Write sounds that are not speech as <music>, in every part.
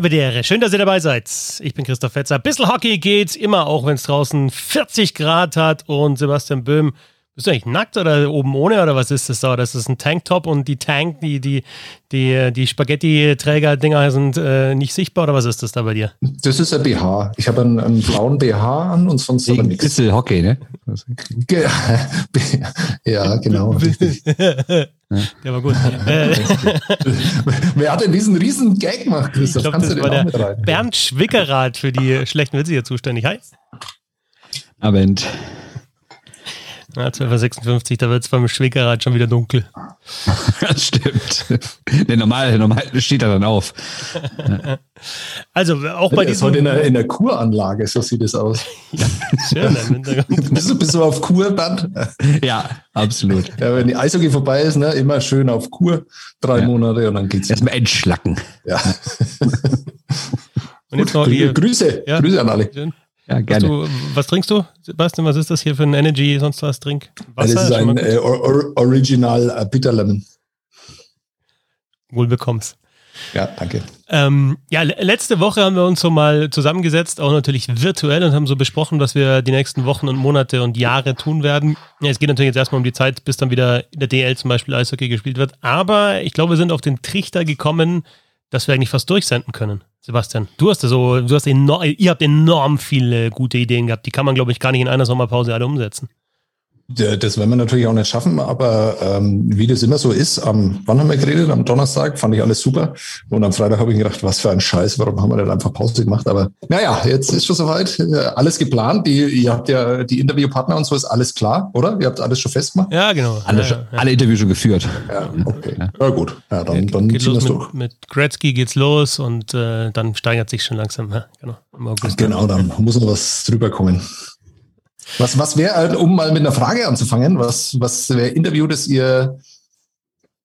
Habedere. Schön, dass ihr dabei seid. Ich bin Christoph Fetzer. Bissl Hockey geht's immer, auch wenn es draußen 40 Grad hat. Und Sebastian Böhm, bist du eigentlich nackt oder oben ohne oder was ist das da? Das ist ein Tanktop und die Tank, die, die, die, die Spaghetti-Träger-Dinger sind äh, nicht sichtbar oder was ist das da bei dir? Das ist ein BH. Ich habe einen, einen blauen BH an und sonst aber nichts. Bissl Hockey, ne? Ge <laughs> ja, genau. <laughs> Der war gut. Äh, <laughs> Wer hat denn diesen riesen Gag gemacht, ich Christoph? glaube, Kannst das du war den auch mit der rein? Bernd Schwickerath für die schlechten Witze hier zuständig. Hi. Abend. Ja, 12.56 Uhr, da wird es beim Schwickerath schon wieder dunkel. Das <laughs> stimmt. Der normal, normal steht er dann auf. <laughs> Also auch bei Der ist diesem heute in der, in der Kuranlage, so sieht es aus. schön, im Hintergrund. <laughs> bist, du, bist du auf Kurband? Ja, absolut. Ja, wenn die Eishockey vorbei ist, ne, immer schön auf Kur, drei Ja. Monate und dann geht's. Erstmal entschlacken. Ja. Und jetzt noch. Grüße, Ja. Grüße an alle. Schön. Ja, Was, gerne. du, was trinkst du, Sebastian? Was ist das hier für ein Energy, sonst was Trink? Das ist ein äh, Or Or Original äh, Bitter Lemon. Wohl bekommst. Ja, danke. Ähm, ja, le- letzte Woche haben wir uns so mal zusammengesetzt, auch natürlich virtuell und haben so besprochen, was wir die nächsten Wochen und Monate und Jahre tun werden. Ja, es geht natürlich jetzt erstmal um die Zeit, bis dann wieder in der DL zum Beispiel Eishockey gespielt wird. Aber ich glaube, wir sind auf den Trichter gekommen, dass wir eigentlich fast durchsenden können. Sebastian, du hast so, du hast enorm, ihr habt enorm viele gute Ideen gehabt. Die kann man, glaube ich, gar nicht in einer Sommerpause alle umsetzen. Das werden wir natürlich auch nicht schaffen, aber ähm, wie das immer so ist, am, wann haben wir geredet? Am Donnerstag fand ich alles super. Und am Freitag habe ich gedacht, was für ein Scheiß, warum haben wir denn einfach Pause gemacht? Aber naja, jetzt ist schon soweit. Äh, Alles geplant. Die, ihr habt ja die Interviewpartner und so ist alles klar, oder? Ihr habt alles schon festgemacht? Ja, genau. Alle, ja, ja. alle Interviews schon geführt. Ja, okay. Ja, gut. Ja, dann, dann geht ziehen wir los es mit, durch. mit Gretzky geht's los und äh, dann steigert sich schon langsam. Ja, genau. Im August. Genau, dann muss noch was drüber kommen. Was, was wäre, um mal mit einer Frage anzufangen, was, was wäre Interview, das ihr,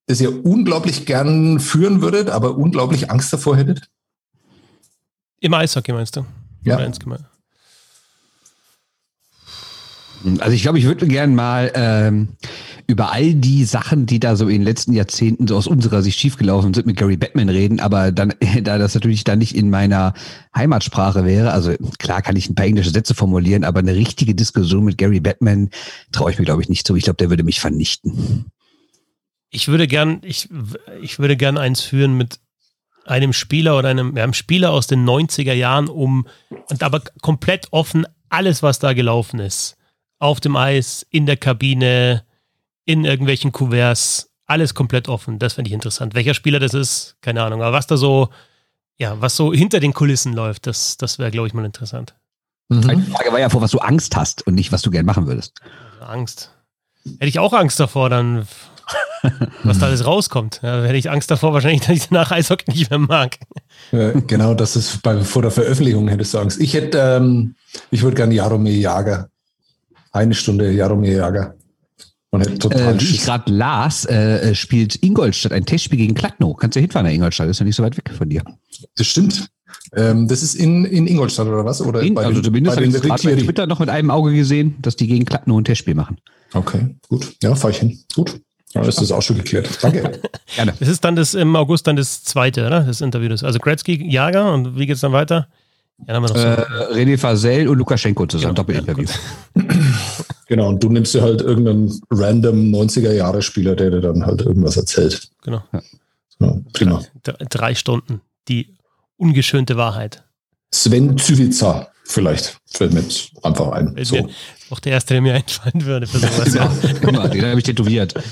das ihr unglaublich gern führen würdet, aber unglaublich Angst davor hättet? Im Eishockey meinst du? Ja. Insgemein? Also ich glaube, ich würde gern mal ähm, über all die Sachen, die da so in den letzten Jahrzehnten so aus unserer Sicht schiefgelaufen sind, mit Gary Batman reden, aber dann, <laughs> da das natürlich dann nicht in meiner Heimatsprache wäre, also klar kann ich ein paar englische Sätze formulieren, aber eine richtige Diskussion mit Gary Batman traue ich mir, glaube ich, nicht zu. Ich glaube, der würde mich vernichten. Ich würde gern, ich, ich würde gern eins führen mit einem Spieler oder einem, einem Spieler aus den 90er Jahren um, und aber komplett offen alles, was da gelaufen ist. Auf dem Eis, in der Kabine, in irgendwelchen Kuverts, alles komplett offen. Das finde ich interessant. Welcher Spieler das ist, keine Ahnung. Aber was da so, ja, was so hinter den Kulissen läuft, das, das wäre, glaube ich, mal interessant. Die Mhm. Frage war ja, vor was du Angst hast und nicht, was du gern machen würdest. Also Angst. Hätte ich auch Angst davor, dann, <laughs> was da alles rauskommt. Ja, hätte ich Angst davor, wahrscheinlich, dass ich danach Eishockey nicht mehr mag. Äh, genau, das ist bei, vor der Veröffentlichung hättest du Angst. Ich hätte, ähm, ich würde gerne Jaromir Jager. Eine Stunde Jaromir Jager. Und hätte total Äh, wie ich Schiss. gerade las, äh, spielt Ingolstadt ein Testspiel gegen Klacknow. Kannst du hinfahren nach Ingolstadt, ist ja nicht so weit weg von dir. Das stimmt. Ähm, das ist in, in Ingolstadt oder was? Oder In, bei also den- zumindest habe ich gerade? Twitter noch mit einem Auge gesehen, dass die gegen Klacknow ein Testspiel machen. Okay, gut. Ja, fahr ich hin. Gut. Dann ist das auch schon geklärt. Danke. <laughs> Gerne. Das ist dann das im August dann das zweite, oder? Das Interview. Das, also Gretzky, Jager und wie geht's dann weiter? Ja, dann haben wir noch so. Äh, René Fasel und Lukaschenko zusammen, Genau, Doppelinterview. <clears throat> Genau, und du nimmst dir halt irgendeinen random 90er-Jahre-Spieler, der dir dann halt irgendwas erzählt. genau. Ja, prima. Drei, drei Stunden. Die ungeschönte Wahrheit. Sven Zywica vielleicht. Fällt mir jetzt einfach ein. Fällt So. mir- Auch der erste, der mir <laughs> einfallen würde für sowas. ja. Immer, den habe ich tätowiert. <laughs>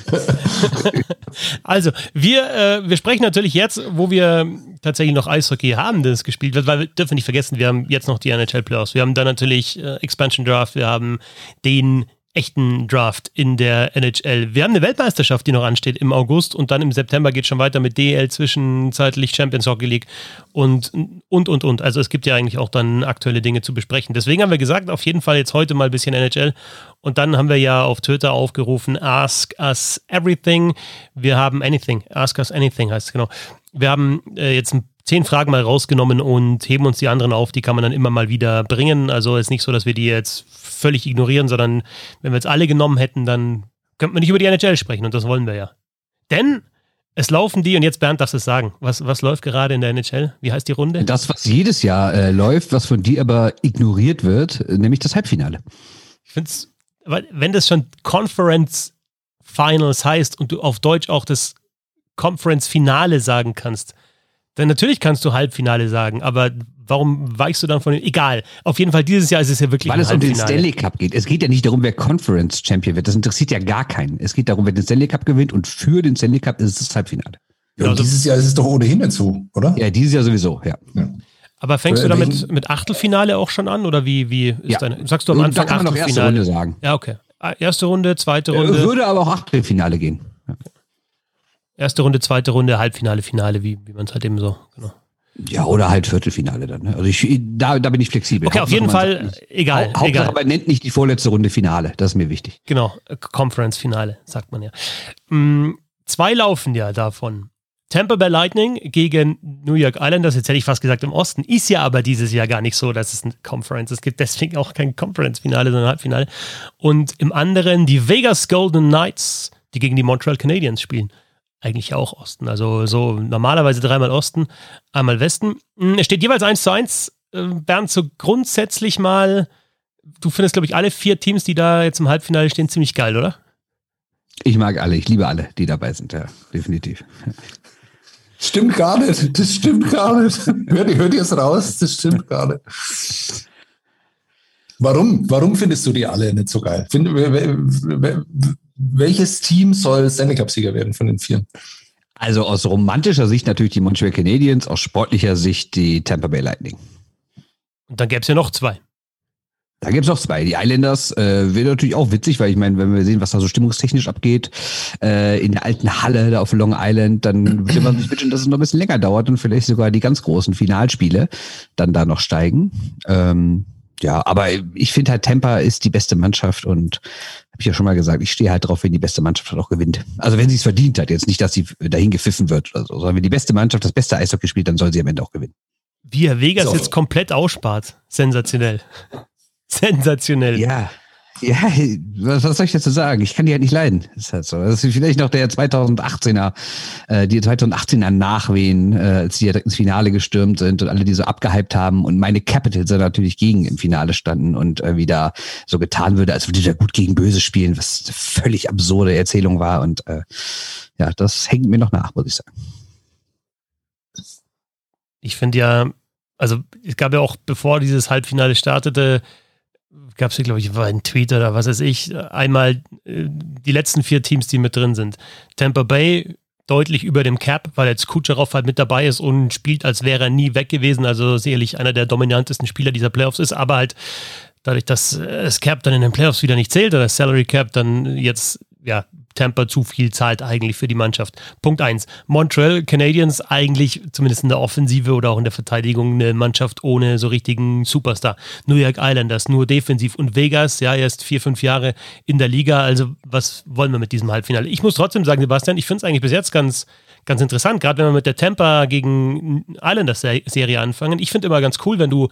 Also, wir, äh, wir sprechen natürlich jetzt, wo wir tatsächlich noch Eishockey haben, das gespielt wird, weil wir dürfen nicht vergessen, wir haben jetzt noch die NHL-Playoffs. Wir haben dann natürlich äh, Expansion Draft, wir haben den echten Draft in der NHL. Wir haben eine Weltmeisterschaft, die noch ansteht im August und dann im September geht schon weiter mit DL zwischenzeitlich Champions Hockey League und und und und. Also es gibt ja eigentlich auch dann aktuelle Dinge zu besprechen. Deswegen haben wir gesagt, auf jeden Fall jetzt heute mal ein bisschen NHL und dann haben wir ja auf Twitter aufgerufen, ask us everything. Wir haben anything, ask us anything heißt es genau. Wir haben äh, jetzt ein zehn Fragen mal rausgenommen und heben uns die anderen auf. Die kann man dann immer mal wieder bringen. Also ist nicht so, dass wir die jetzt völlig ignorieren, sondern wenn wir jetzt alle genommen hätten, dann könnten wir nicht über die NHL sprechen und das wollen wir ja. Denn Es laufen die, und jetzt Bernd darfst du es sagen. Was, was läuft gerade in der NHL? Wie heißt die Runde? Das, was jedes Jahr äh, läuft, was von dir aber ignoriert wird, nämlich das Halbfinale. Ich finde es, wenn das schon Conference Finals heißt und du auf Deutsch auch das Conference Finale sagen kannst, dann natürlich kannst du Halbfinale sagen, aber warum weichst du dann von den. Egal. Auf jeden Fall, dieses Jahr ist es ja wirklich. Weil es um den Stanley Cup geht. Es geht ja nicht darum, wer Conference Champion wird. Das interessiert ja gar keinen. Es geht darum, wer den Stanley Cup gewinnt und für den Stanley Cup ist es das Halbfinale. Ja, also, dieses Jahr ist es doch ohnehin so, oder? Ja, dieses Jahr sowieso, ja. ja. Aber fängst du damit mit Achtelfinale auch schon an oder wie, wie ist ja. deine, sagst du am Anfang da kann man Achtelfinale? erste Runde sagen. Ja, okay. Ah, erste Runde, zweite Runde. Würde aber auch Achtelfinale gehen. Erste Runde, zweite Runde, Halbfinale, Finale, wie, wie man es halt eben so, genau. Ja, oder halt Viertelfinale dann. Ne? Also ich, da, da bin ich flexibel. Okay, auf jeden Fall, egal. Hauptsache, egal. aber nennt nicht die vorletzte Runde Finale. Das ist mir wichtig. Genau, Conference-Finale, sagt man ja. Mhm, zwei laufen ja davon. Tampa Bay Lightning gegen New York Islanders, jetzt hätte ich fast gesagt im Osten, ist ja aber dieses Jahr gar nicht so, dass es ein Conference Es gibt deswegen auch kein Conference-Finale, sondern Halbfinale. Und im anderen die Vegas Golden Knights, die gegen die Montreal Canadiens spielen eigentlich auch Osten. Also so normalerweise dreimal Osten, einmal Westen. Hm, es steht jeweils 1 zu 1. Äh, Bernd, so grundsätzlich mal, du findest, glaube ich, alle vier Teams, die da jetzt im Halbfinale stehen, ziemlich geil, oder? Ich mag alle, ich liebe alle, die dabei sind, ja, definitiv. <laughs> Stimmt gar nicht, das stimmt gar nicht. Hört, hört ihr es raus? Das stimmt gar nicht. Warum, warum findest du die alle nicht so geil? Find, welches Team soll Stanley Cup-Sieger werden von den vier? Also aus romantischer Sicht natürlich die Montreal Canadiens, aus sportlicher Sicht die Tampa Bay Lightning. Und dann gäbe es ja noch zwei. Da gibt es noch zwei. Die Islanders äh, wird natürlich auch witzig, weil ich meine, wenn wir sehen, was da so stimmungstechnisch abgeht, äh, in der alten Halle da auf Long Island, dann würde man sich wünschen, dass es noch ein bisschen länger dauert und vielleicht sogar die ganz großen Finalspiele dann da noch steigen. Ähm, ja, aber ich finde halt, Tampa ist die beste Mannschaft und habe ich ja schon mal gesagt, ich stehe halt drauf, wenn die beste Mannschaft halt auch gewinnt. Also wenn sie es verdient hat, jetzt nicht, dass sie dahin gepfiffen wird oder so, sondern wenn die beste Mannschaft das beste Eishockey spielt, dann soll sie am Ende auch gewinnen. Wie er Vegas so. jetzt komplett ausspart. Sensationell. <laughs> Sensationell. Ja, ja, was, was soll ich dazu sagen? Ich kann die halt nicht leiden. Das ist halt so. Das ist vielleicht noch der 2018er, äh, die 2018er Nachwehen, äh, als die ja ins Finale gestürmt sind und alle die so abgehypt haben und meine Capitals dann natürlich gegen im Finale standen und äh, wieder so getan würde, als würde der gut gegen böse spielen, was eine völlig absurde Erzählung war. Und äh, ja, das hängt mir noch nach, muss ich sagen. Ich finde ja, also es gab ja auch, bevor dieses Halbfinale startete, gab es glaube ich, war ein Tweet oder was weiß ich, einmal äh, die letzten vier Teams, die mit drin sind. Tampa Bay deutlich über dem Cap, weil jetzt Kucherov halt mit dabei ist und spielt, als wäre er nie weg gewesen. Also sicherlich einer der dominantesten Spieler dieser Playoffs ist, aber halt dadurch, dass das Cap dann in den Playoffs wieder nicht zählt oder das Salary Cap dann jetzt ja Tampa zu viel zahlt eigentlich für die Mannschaft. Punkt eins. Montreal Canadiens eigentlich zumindest in der Offensive oder auch in der Verteidigung eine Mannschaft ohne so richtigen Superstar. New York Islanders nur defensiv und Vegas, ja, erst vier, fünf Jahre in der Liga. Also was wollen wir mit diesem Halbfinale? Ich muss trotzdem sagen, Sebastian, ich finde es eigentlich bis jetzt ganz, ganz interessant, gerade wenn wir mit der Tampa gegen Islanders Serie anfangen. Ich finde immer ganz cool, wenn du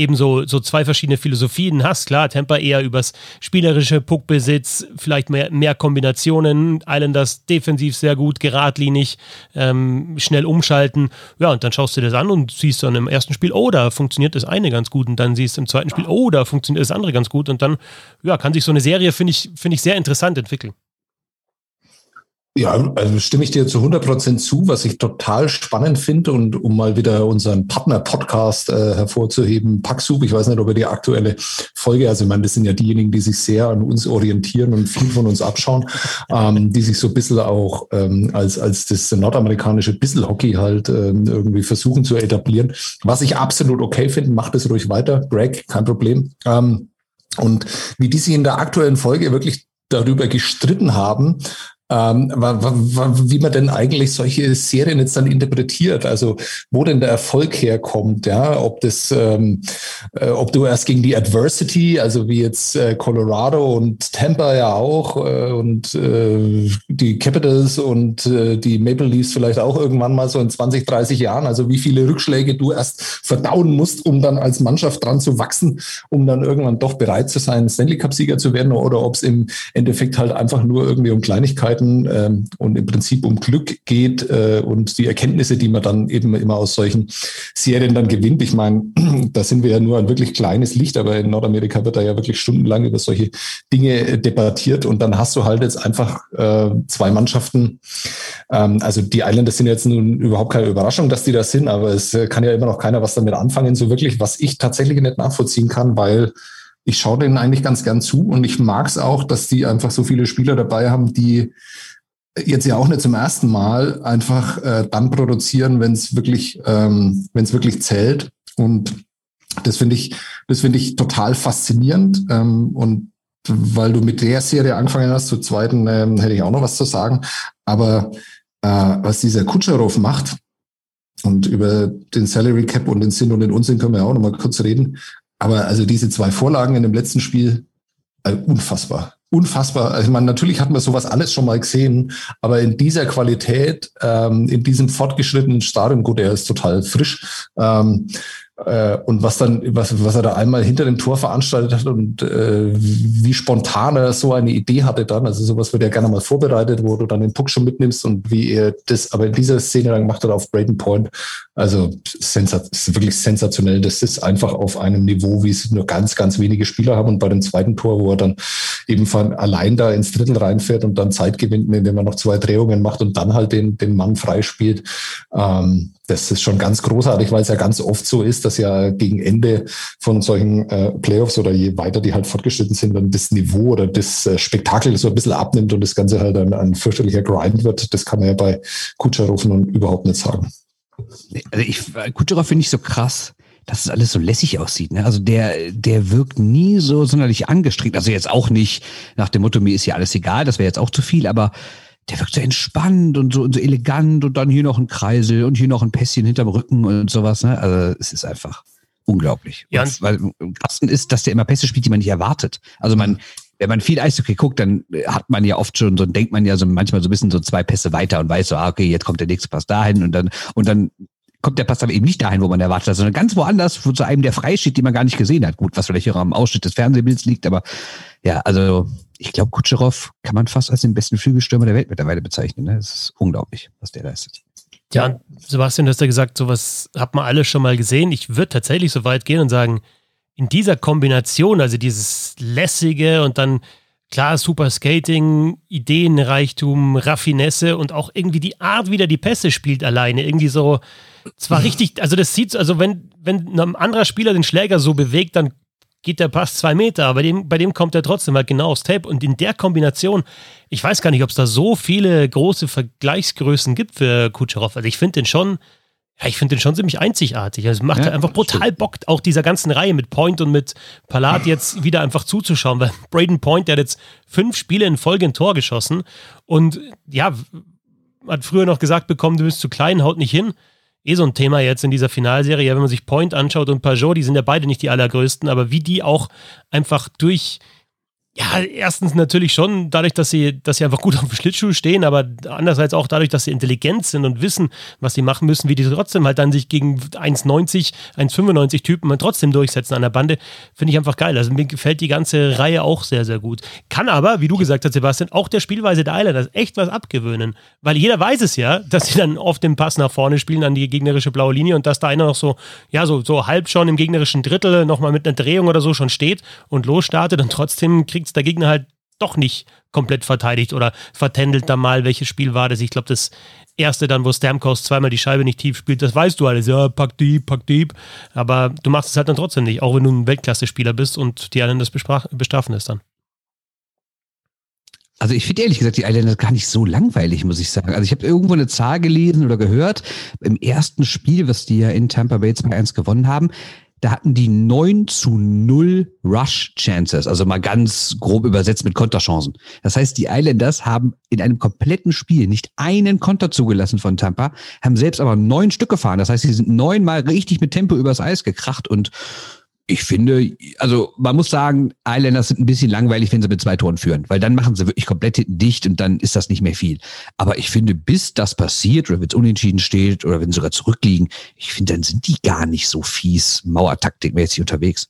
eben so, so zwei verschiedene Philosophien hast. Klar, Tampa eher übers spielerische Puckbesitz, vielleicht mehr, mehr Kombinationen, Islanders defensiv sehr gut, geradlinig, ähm, schnell umschalten. Ja, und dann schaust du das an und siehst dann im ersten Spiel, oh, da funktioniert das eine ganz gut und dann siehst du im zweiten Spiel, oh, da funktioniert das andere ganz gut und dann, ja, kann sich so eine Serie, finde ich, finde ich, sehr interessant entwickeln. Ja, also stimme ich dir zu 100 Prozent zu, was ich total spannend finde und um mal wieder unseren Partner-Podcast äh, hervorzuheben, Packsub, ich weiß nicht, ob er die aktuelle Folge, also ich meine, das sind ja diejenigen, die sich sehr an uns orientieren und viel von uns abschauen, ähm, die sich so ein bisschen auch ähm, als, als das nordamerikanische Bissel-Hockey halt ähm, irgendwie versuchen zu etablieren, was ich absolut okay finde, macht es ruhig weiter, Greg, kein Problem. Ähm, und wie die sich in der aktuellen Folge wirklich darüber gestritten haben, ähm, wie man denn eigentlich solche Serien jetzt dann interpretiert, also wo denn der Erfolg herkommt, ja, ob das, ähm, äh, ob du erst gegen die Adversity, also wie jetzt äh, Colorado und Tampa ja auch äh, und äh, die Capitals und äh, die Maple Leafs vielleicht auch irgendwann mal so in 20, 30 Jahren, also wie viele Rückschläge du erst verdauen musst, um dann als Mannschaft dran zu wachsen, um dann irgendwann doch bereit zu sein, Stanley Cup Sieger zu werden oder ob es im Endeffekt halt einfach nur irgendwie um Kleinigkeiten werden ähm, und im Prinzip um Glück geht äh, und die Erkenntnisse, die man dann eben immer aus solchen Serien dann gewinnt. Ich meine, <clears throat> da sind wir ja nur ein wirklich kleines Licht, aber in Nordamerika wird da ja wirklich stundenlang über solche Dinge äh, debattiert und dann hast du halt jetzt einfach äh, zwei Mannschaften. Ähm, also die Islanders sind jetzt nun überhaupt keine Überraschung, dass die da sind, aber es äh, kann ja immer noch keiner was damit anfangen, so wirklich, was ich tatsächlich nicht nachvollziehen kann, weil ich schaue denen eigentlich ganz gern zu und ich mag es auch, dass die einfach so viele Spieler dabei haben, die jetzt ja auch nicht zum ersten Mal einfach äh, dann produzieren, wenn es wirklich, ähm, wenn es wirklich zählt. Und das finde ich, das finde ich total faszinierend. Ähm, und weil du mit der Serie angefangen hast, zur zweiten ähm, hätte ich auch noch was zu sagen. Aber äh, was dieser Kutscherow macht, und über den Salary Cap und den Sinn und den Unsinn können wir auch noch mal kurz reden. Aber also diese zwei Vorlagen in dem letzten Spiel, also unfassbar. Unfassbar. Also ich meine, natürlich hat man sowas alles schon mal gesehen, aber in dieser Qualität, ähm, in diesem fortgeschrittenen Stadium, gut, er ist total frisch, ähm, äh, und was dann, was, was er da einmal hinter dem Tor veranstaltet hat und äh, wie spontan er so eine Idee hatte dann. Also sowas wird ja gerne mal vorbereitet, wo du dann den Puck schon mitnimmst und wie er das, aber in dieser Szene dann gemacht hat auf Braden Point. Also sensat ist wirklich sensationell. Das ist einfach auf einem Niveau, wie es nur ganz, ganz wenige Spieler haben. Und bei dem zweiten Tor, wo er dann eben von allein da ins Drittel reinfährt und dann Zeit gewinnt, indem er noch zwei Drehungen macht und dann halt den, den Mann freispielt. Ähm, das ist schon ganz großartig, weil es ja ganz oft so ist, dass ja gegen Ende von solchen äh, Playoffs oder je weiter die halt fortgeschritten sind, dann das Niveau oder das äh, Spektakel so ein bisschen abnimmt und das Ganze halt ein, ein fürchterlicher Grind wird. Das kann man ja bei Kutscherow nun überhaupt nicht sagen. Also ich, Kutscherow finde ich so krass dass es alles so lässig aussieht. Ne? Also der, der wirkt nie so sonderlich angestrengt. Also jetzt auch nicht nach dem Motto, mir ist ja alles egal, das wäre jetzt auch zu viel, aber der wirkt so entspannt und so, und so elegant und dann hier noch ein Kreisel und hier noch ein Pässchen hinterm Rücken und sowas. Ne? Also es ist einfach unglaublich. Ja, und weil im Kasten ist, dass der immer Pässe spielt, die man nicht erwartet. Also man, wenn man viel Eishockey guckt, dann hat man ja oft schon so, denkt man ja so manchmal so ein bisschen so zwei Pässe weiter und weiß so, ah, okay, jetzt kommt der nächste Pass dahin und dann, und dann kommt der Pass aber eben nicht dahin, wo man erwartet hat, sondern ganz woanders, wo zu einem der frei steht, die man gar nicht gesehen hat. Gut, was vielleicht auch am Ausschnitt des Fernsehbilds liegt, aber ja, also ich glaube, Kutscherow kann man fast als den besten Flügelstürmer der Welt mittlerweile bezeichnen. Ne? Ist unglaublich, was der leistet. Ja, Sebastian, du hast ja gesagt, sowas hat man alles schon mal gesehen. Ich würde tatsächlich so weit gehen und sagen, in dieser Kombination, also dieses lässige und dann klar Super Skating, Ideenreichtum, Raffinesse und auch irgendwie die Art, wie der die Pässe spielt alleine, irgendwie so zwar <laughs> richtig, also das sieht, also wenn wenn ein anderer Spieler den Schläger so bewegt, dann geht der Pass zwei Meter, aber dem, bei dem kommt er trotzdem halt genau aufs Tape. Und in der Kombination, ich weiß gar nicht, ob es da so viele große Vergleichsgrößen gibt für Kutscherow. Also ich finde den schon, ja, ich finde den schon ziemlich einzigartig. Also es macht ja, halt einfach brutal stimmt. Bock, auch dieser ganzen Reihe mit Point und mit Palat jetzt wieder einfach zuzuschauen, weil <laughs> Braden Point, der hat jetzt fünf Spiele in Folge ein Tor geschossen und ja, hat früher noch gesagt bekommen, du bist zu klein, haut nicht hin eh so ein Thema jetzt in dieser Finalserie. Ja, wenn man sich Point anschaut und Pajot, die sind ja beide nicht die allergrößten, aber wie die auch einfach durch ja, erstens natürlich schon dadurch, dass sie, dass sie einfach gut auf dem Schlittschuh stehen, aber andererseits auch dadurch, dass sie intelligent sind und wissen, was sie machen müssen, wie die trotzdem halt dann sich gegen 1,90, 1,95 Typen trotzdem durchsetzen an der Bande, finde ich einfach geil. Also mir gefällt die ganze Reihe auch sehr, sehr gut. Kann aber, wie du gesagt hast, Sebastian, auch der Spielweise der Islanders echt was abgewöhnen. Weil jeder weiß es ja, dass sie dann oft den Pass nach vorne spielen an die gegnerische blaue Linie und dass da einer noch so, ja, so, so halb schon im gegnerischen Drittel nochmal mit einer Drehung oder so schon steht und losstartet und trotzdem kriegt es der Gegner halt doch nicht komplett verteidigt oder vertändelt da mal, welches Spiel war das. Ich glaube, das erste dann, wo Stamkos zweimal die Scheibe nicht tief spielt, das weißt du alles. Ja, pack deep, pack deep. Aber du machst es halt dann trotzdem nicht, auch wenn du ein Weltklasse-Spieler bist und die anderen das bestrafen ist dann. Also ich finde ehrlich gesagt die Islanders gar nicht so langweilig, muss ich sagen. Also ich habe irgendwo eine Zahl gelesen oder gehört, im ersten Spiel, was die ja in Tampa Bay 2-1 gewonnen haben, da hatten die 9 zu 0 Rush Chances, also mal ganz grob übersetzt mit Konterchancen. Das heißt, die Islanders haben in einem kompletten Spiel nicht einen Konter zugelassen von Tampa, haben selbst aber neun Stück gefahren. Das heißt, sie sind neunmal richtig mit Tempo übers Eis gekracht und ich finde, also man muss sagen, Islanders sind ein bisschen langweilig, wenn sie mit zwei Toren führen, weil dann machen sie wirklich komplett hinten dicht und dann ist das nicht mehr viel. Aber ich finde, bis das passiert oder wenn es unentschieden steht oder wenn sie sogar zurückliegen, ich finde, dann sind die gar nicht so fies Mauertaktikmäßig unterwegs.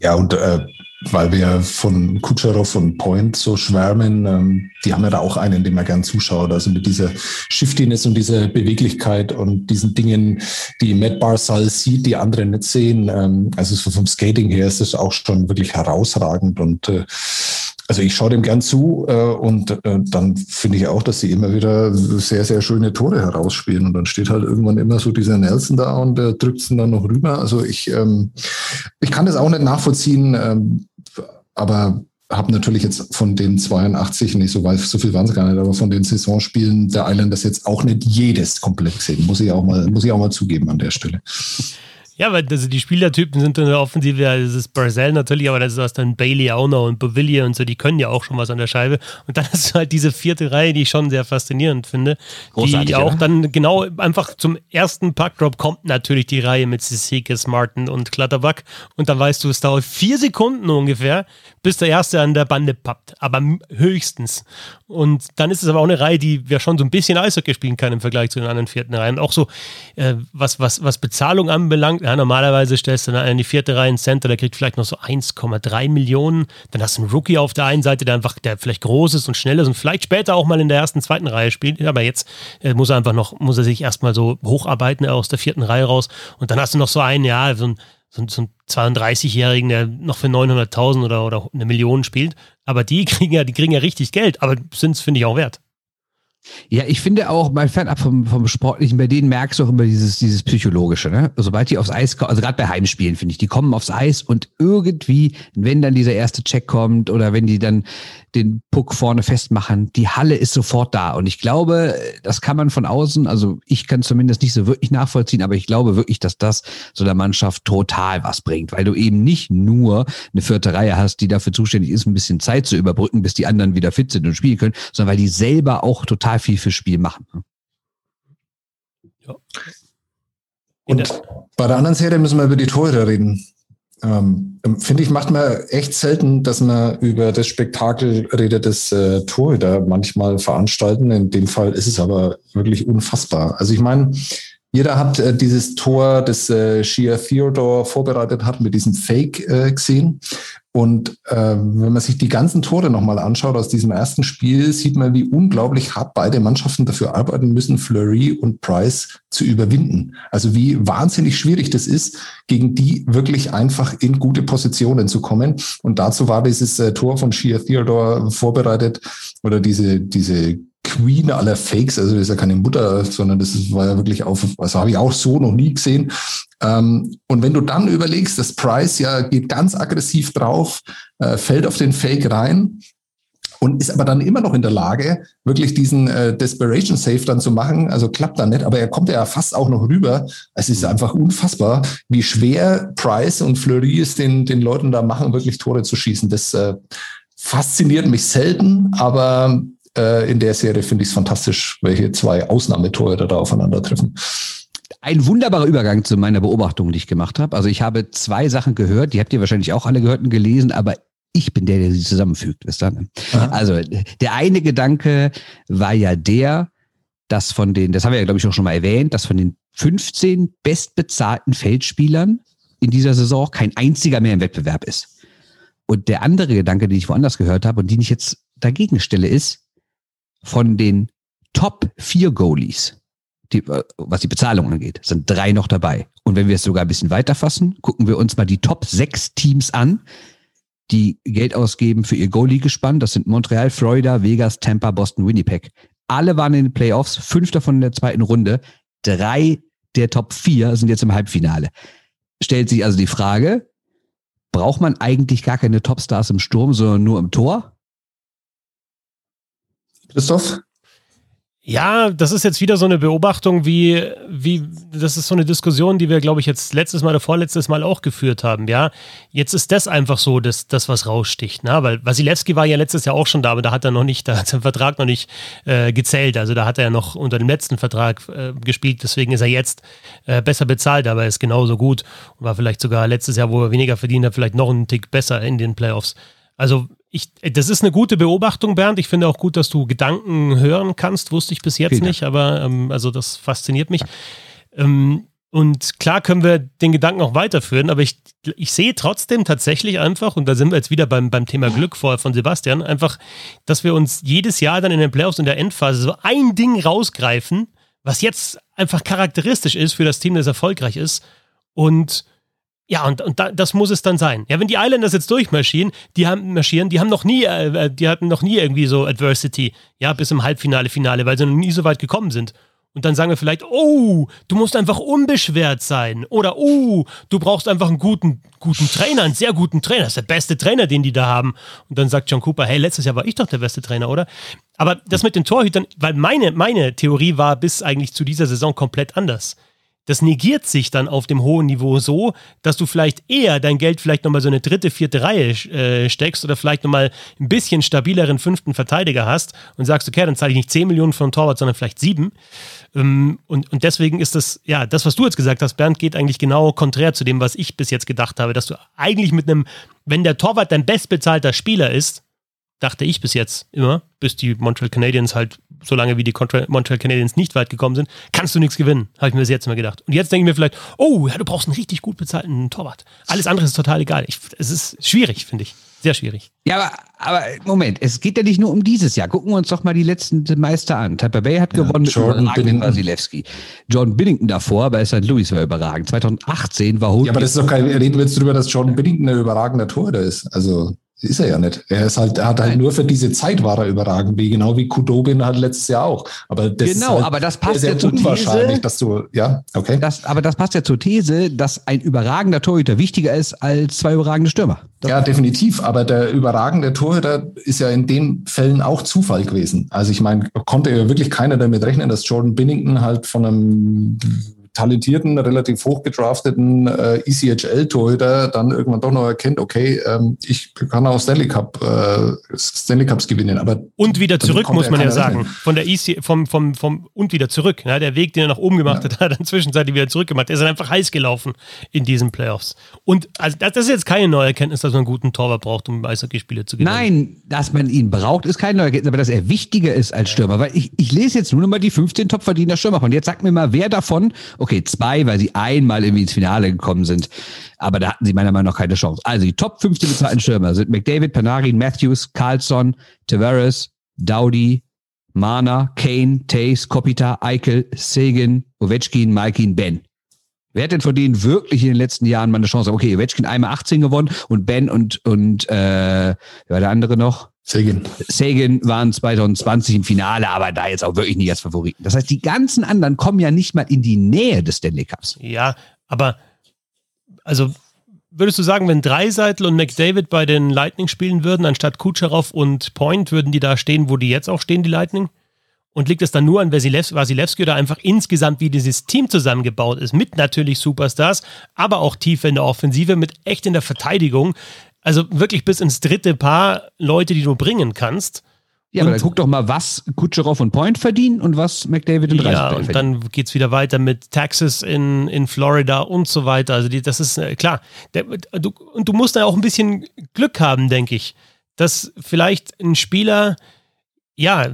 Ja, und äh, weil wir von Kutscherow und Point so schwärmen, ähm, die haben ja da auch einen, dem man gern zuschaut. Also mit dieser Shiftiness und dieser Beweglichkeit und diesen Dingen, die Matt Barsal sieht, die andere nicht sehen. Ähm, also so vom Skating her ist es auch schon wirklich herausragend und äh, also ich schaue dem gern zu äh, und äh, dann finde ich auch, dass sie immer wieder sehr, sehr schöne Tore herausspielen. Und dann steht halt irgendwann immer so dieser Nelson da und der drückt es dann noch rüber. Also ich, ähm, ich kann das auch nicht nachvollziehen, ähm, aber habe natürlich jetzt von den 82, nicht so so viel waren es gar nicht, aber von den Saisonspielen der Islanders jetzt auch nicht jedes komplett gesehen. Muss ich auch mal, muss ich auch mal zugeben an der Stelle. Ja, weil also die Spielertypen sind in der Offensive, ja, das ist Barzell natürlich, aber das ist dann Bailey auch noch und Bovillier und so, die können ja auch schon was an der Scheibe. Und dann <laughs> hast du halt diese vierte Reihe, die ich schon sehr faszinierend finde. Großartig, die auch ja. dann genau einfach zum ersten Puckdrop kommt natürlich die Reihe mit Sisikis, Martin und Klatterback. Und dann weißt du, es dauert vier Sekunden ungefähr, bis der erste an der Bande pappt. Aber höchstens. Und dann ist es aber auch eine Reihe, die ja schon so ein bisschen Eishockey spielen kann im Vergleich zu den anderen vierten Reihen. Auch so, äh, was, was, was Bezahlung anbelangt, ja, normalerweise stellst du dann in die vierte Reihe einen Center, der kriegt vielleicht noch so 1,3 Millionen. Dann hast du einen Rookie auf der einen Seite, der einfach, der vielleicht groß ist und schnell ist und vielleicht später auch mal in der ersten, zweiten Reihe spielt. Aber jetzt äh, muss er einfach noch, muss er sich erstmal so hocharbeiten aus der vierten Reihe raus. Und dann hast du noch so einen, ja, so ein so, so einen 32-Jährigen, der noch für 900.000 oder, oder eine Million spielt. Aber die <laughs> kriegen ja, die kriegen ja richtig Geld, aber sind es, finde ich, auch wert. Ja, ich finde auch, mal fernab vom, vom Sportlichen, bei denen merkst du auch immer dieses, dieses Psychologische, ne? Sobald die aufs Eis kommen, also gerade bei Heimspielen, finde ich, die kommen aufs Eis und irgendwie, wenn dann dieser erste Check kommt oder wenn die dann den Puck vorne festmachen, die Halle ist sofort da. Und ich glaube, das kann man von außen, also ich kann zumindest nicht so wirklich nachvollziehen, aber ich glaube wirklich, dass das so der Mannschaft total was bringt, weil du eben nicht nur eine vierte Reihe hast, die dafür zuständig ist, ein bisschen Zeit zu überbrücken, bis die anderen wieder fit sind und spielen können, sondern weil die selber auch total viel fürs Spiel machen. Ja. Und bei der anderen Serie müssen wir über die Tore reden. Ähm, Finde ich, macht man echt selten, dass man über das Spektakel redet, das äh, Torhüter manchmal veranstalten. In dem Fall ist es aber wirklich unfassbar. Also ich meine, jeder hat äh, dieses Tor, das äh, Shia Theodore vorbereitet hat, mit diesem Fake äh, gesehen. Und äh, wenn man sich die ganzen Tore nochmal anschaut aus diesem ersten Spiel, sieht man, wie unglaublich hart beide Mannschaften dafür arbeiten müssen, Fleury und Price zu überwinden. Also wie wahnsinnig schwierig das ist, gegen die wirklich einfach in gute Positionen zu kommen. Und dazu war dieses äh, Tor von Shia Theodore vorbereitet oder diese, diese Queen aller Fakes, also das ist ja keine Mutter, sondern das war ja wirklich auf, also habe ich auch so noch nie gesehen. Ähm, und wenn du dann überlegst, dass Price ja geht ganz aggressiv drauf, äh, fällt auf den Fake rein und ist aber dann immer noch in der Lage, wirklich diesen äh, Desperation Save dann zu machen. Also klappt dann nicht, aber er kommt ja fast auch noch rüber. Es ist einfach unfassbar, wie schwer Price und Fleury es den, den Leuten da machen, wirklich Tore zu schießen. Das äh, fasziniert mich selten, aber äh, in der Serie finde ich es fantastisch, welche zwei Ausnahmetore da aufeinandertreffen. Ein wunderbarer Übergang zu meiner Beobachtung, die ich gemacht habe. Also ich habe zwei Sachen gehört, die habt ihr wahrscheinlich auch alle gehört und gelesen, aber ich bin der, der sie zusammenfügt. Wisst ihr? Also der eine Gedanke war ja der, dass von den, das haben wir ja glaube ich auch schon mal erwähnt, dass von den 15 bestbezahlten Feldspielern in dieser Saison kein einziger mehr im Wettbewerb ist. Und der andere Gedanke, den ich woanders gehört habe und den ich jetzt dagegen stelle, ist, von den Top 4 Goalies, die, äh, was die Bezahlung angeht, sind drei noch dabei. Und wenn wir es sogar ein bisschen weiter fassen, gucken wir uns mal die Top 6 Teams an, die Geld ausgeben für ihr Goalie-Gespann. Das sind Montreal, Florida, Vegas, Tampa, Boston, Winnipeg. Alle waren in den Playoffs, fünf davon in der zweiten Runde. Drei der Top 4 sind jetzt im Halbfinale. Stellt sich also die Frage, braucht man eigentlich gar keine Topstars im Sturm, sondern nur im Tor? Christoph? Ja, das ist jetzt wieder so eine Beobachtung, wie, wie, das ist so eine Diskussion, die wir, glaube ich, jetzt letztes Mal oder vorletztes Mal auch geführt haben, ja. Jetzt ist das einfach so, dass das, was raussticht, ne? Weil Wasilewski war ja letztes Jahr auch schon da, aber da hat er noch nicht, da hat sein Vertrag noch nicht äh, gezählt. Also da hat er noch unter dem letzten Vertrag äh, gespielt, deswegen ist er jetzt äh, besser bezahlt, aber er ist genauso gut und war vielleicht sogar letztes Jahr, wo er weniger verdient hat, vielleicht noch einen Tick besser in den Playoffs. Also ich, das ist eine gute Beobachtung, Bernd. Ich finde auch gut, dass du Gedanken hören kannst. Wusste ich bis jetzt Vielen nicht, aber ähm, also das fasziniert mich. Ähm, Und klar können wir den Gedanken auch weiterführen, aber ich, ich sehe trotzdem tatsächlich einfach, und da sind wir jetzt wieder beim, beim Thema Glück vor, von Sebastian, einfach, dass wir uns jedes Jahr dann in den Playoffs in der Endphase so ein Ding rausgreifen, was jetzt einfach charakteristisch ist für das Team, das erfolgreich ist. Und ja, und, und da, das muss es dann sein. Ja, wenn die Islanders jetzt durchmarschieren, die haben marschieren, die haben noch nie, äh, die hatten noch nie irgendwie so Adversity, ja, bis im Halbfinale, Finale, weil sie noch nie so weit gekommen sind. Und dann sagen wir vielleicht, oh, du musst einfach unbeschwert sein. Oder, oh, du brauchst einfach einen guten, guten Trainer, einen sehr guten Trainer. Das ist der beste Trainer, den die da haben. Und dann sagt John Cooper, hey, letztes Jahr war ich doch der beste Trainer, oder? Aber das mit den Torhütern, weil meine, meine Theorie war bis eigentlich zu dieser Saison komplett anders das negiert sich dann auf dem hohen Niveau so, dass du vielleicht eher dein Geld vielleicht nochmal so eine dritte, vierte Reihe äh, steckst oder vielleicht nochmal ein bisschen stabileren fünften Verteidiger hast und sagst, okay, dann zahle ich nicht 10 Millionen von Torwart, sondern vielleicht 7. Ähm, und, und deswegen ist das, ja, das, was du jetzt gesagt hast, Bernd, geht eigentlich genau konträr zu dem, was ich bis jetzt gedacht habe, dass du eigentlich mit einem, wenn der Torwart dein bestbezahlter Spieler ist, dachte ich bis jetzt immer, bis die Montreal Canadiens halt, so lange wie die Montreal Canadiens nicht weit gekommen sind, kannst du nichts gewinnen, habe ich mir bis jetzt immer gedacht. Und jetzt denke ich mir vielleicht, oh, ja, du brauchst einen richtig gut bezahlten Torwart. Alles andere ist total egal. Ich, es ist schwierig, finde ich. Sehr schwierig. Ja, aber, aber Moment, es geht ja nicht nur um dieses Jahr. Gucken wir uns doch mal die letzten Meister an. Tampa Bay hat ja, gewonnen Jordan mit Binnington. Wasilewski. John Binnington davor bei St. Louis war überragend. 2018 war Holt. Ja, aber das ist doch kein, reden wir jetzt darüber, dass Jordan Binnington ein überragender Torhüter ist. Also. Ist er ja nicht. Er ist halt, er hat halt nur für diese Zeit war er überragend, wie genau wie Kudobin halt letztes Jahr auch. Aber das genau, halt aber das passt sehr, ja zur unwahrscheinlich, These, dass du, ja, okay. Das, aber das passt ja zur These, dass ein überragender Torhüter wichtiger ist als zwei überragende Stürmer. Das ja, definitiv. Aber der überragende Torhüter ist ja in den Fällen auch Zufall gewesen. Also ich meine, konnte ja wirklich keiner damit rechnen, dass Jordan Binnington halt von einem talentierten, relativ hochgedrafteten äh, ECHL-Torhüter dann irgendwann doch noch erkennt, okay, ähm, ich kann auch Stanley Cup, äh, Stanley Cups gewinnen. Aber und wieder zurück, muss man ja sagen. Von der EC, vom, vom, vom, und wieder zurück. Ja, der Weg, den er nach oben gemacht ja. hat, <laughs> hat er dann zwischenzeitlich wieder zurückgemacht. Er ist einfach heiß gelaufen in diesen Playoffs. Und also das ist jetzt keine neue Erkenntnis, dass man einen guten Torwart braucht, um Eishockeyspiele zu gewinnen. Nein, dass man ihn braucht, ist keine neue Erkenntnis, aber dass er wichtiger ist als Stürmer. Weil ich, ich lese jetzt nur noch mal die 15 Topverdiener Stürmer. Und jetzt sag mir mal, wer davon Okay, zwei, weil sie einmal irgendwie ins Finale gekommen sind. Aber da hatten sie meiner Meinung nach keine Chance. Also die Top 15 bezahlten Stürmer sind McDavid, Panarin, Matthews, Carlson, Tavares, Dowdy, Mana, Kane, Tays, Kopita, Eichel, Sagan, Ovechkin, Malkin, Ben. Wer hat denn von denen wirklich in den letzten Jahren mal eine Chance? Okay, Ovechkin einmal 18 gewonnen und Ben und, und äh, wer war der andere noch? Sagan. Sagan waren 2020 im Finale, aber da jetzt auch wirklich nicht als Favoriten. Das heißt, die ganzen anderen kommen ja nicht mal in die Nähe des Stanley Cups. Ja, aber also würdest du sagen, wenn Dreiseitel und McDavid bei den Lightning spielen würden, anstatt Kutscherow und Point, würden die da stehen, wo die jetzt auch stehen, die Lightning? Und liegt es dann nur an Wasilewski oder einfach insgesamt, wie dieses Team zusammengebaut ist, mit natürlich Superstars, aber auch tief in der Offensive, mit echt in der Verteidigung? Also wirklich bis ins dritte Paar Leute, die du bringen kannst. Ja, und, aber guck doch mal, was Kutscherow und Point verdienen und was McDavid und Ja, und dann geht es wieder weiter mit Texas in, in Florida und so weiter. Also die, das ist äh, klar. Der, du, und du musst da auch ein bisschen Glück haben, denke ich, dass vielleicht ein Spieler, ja,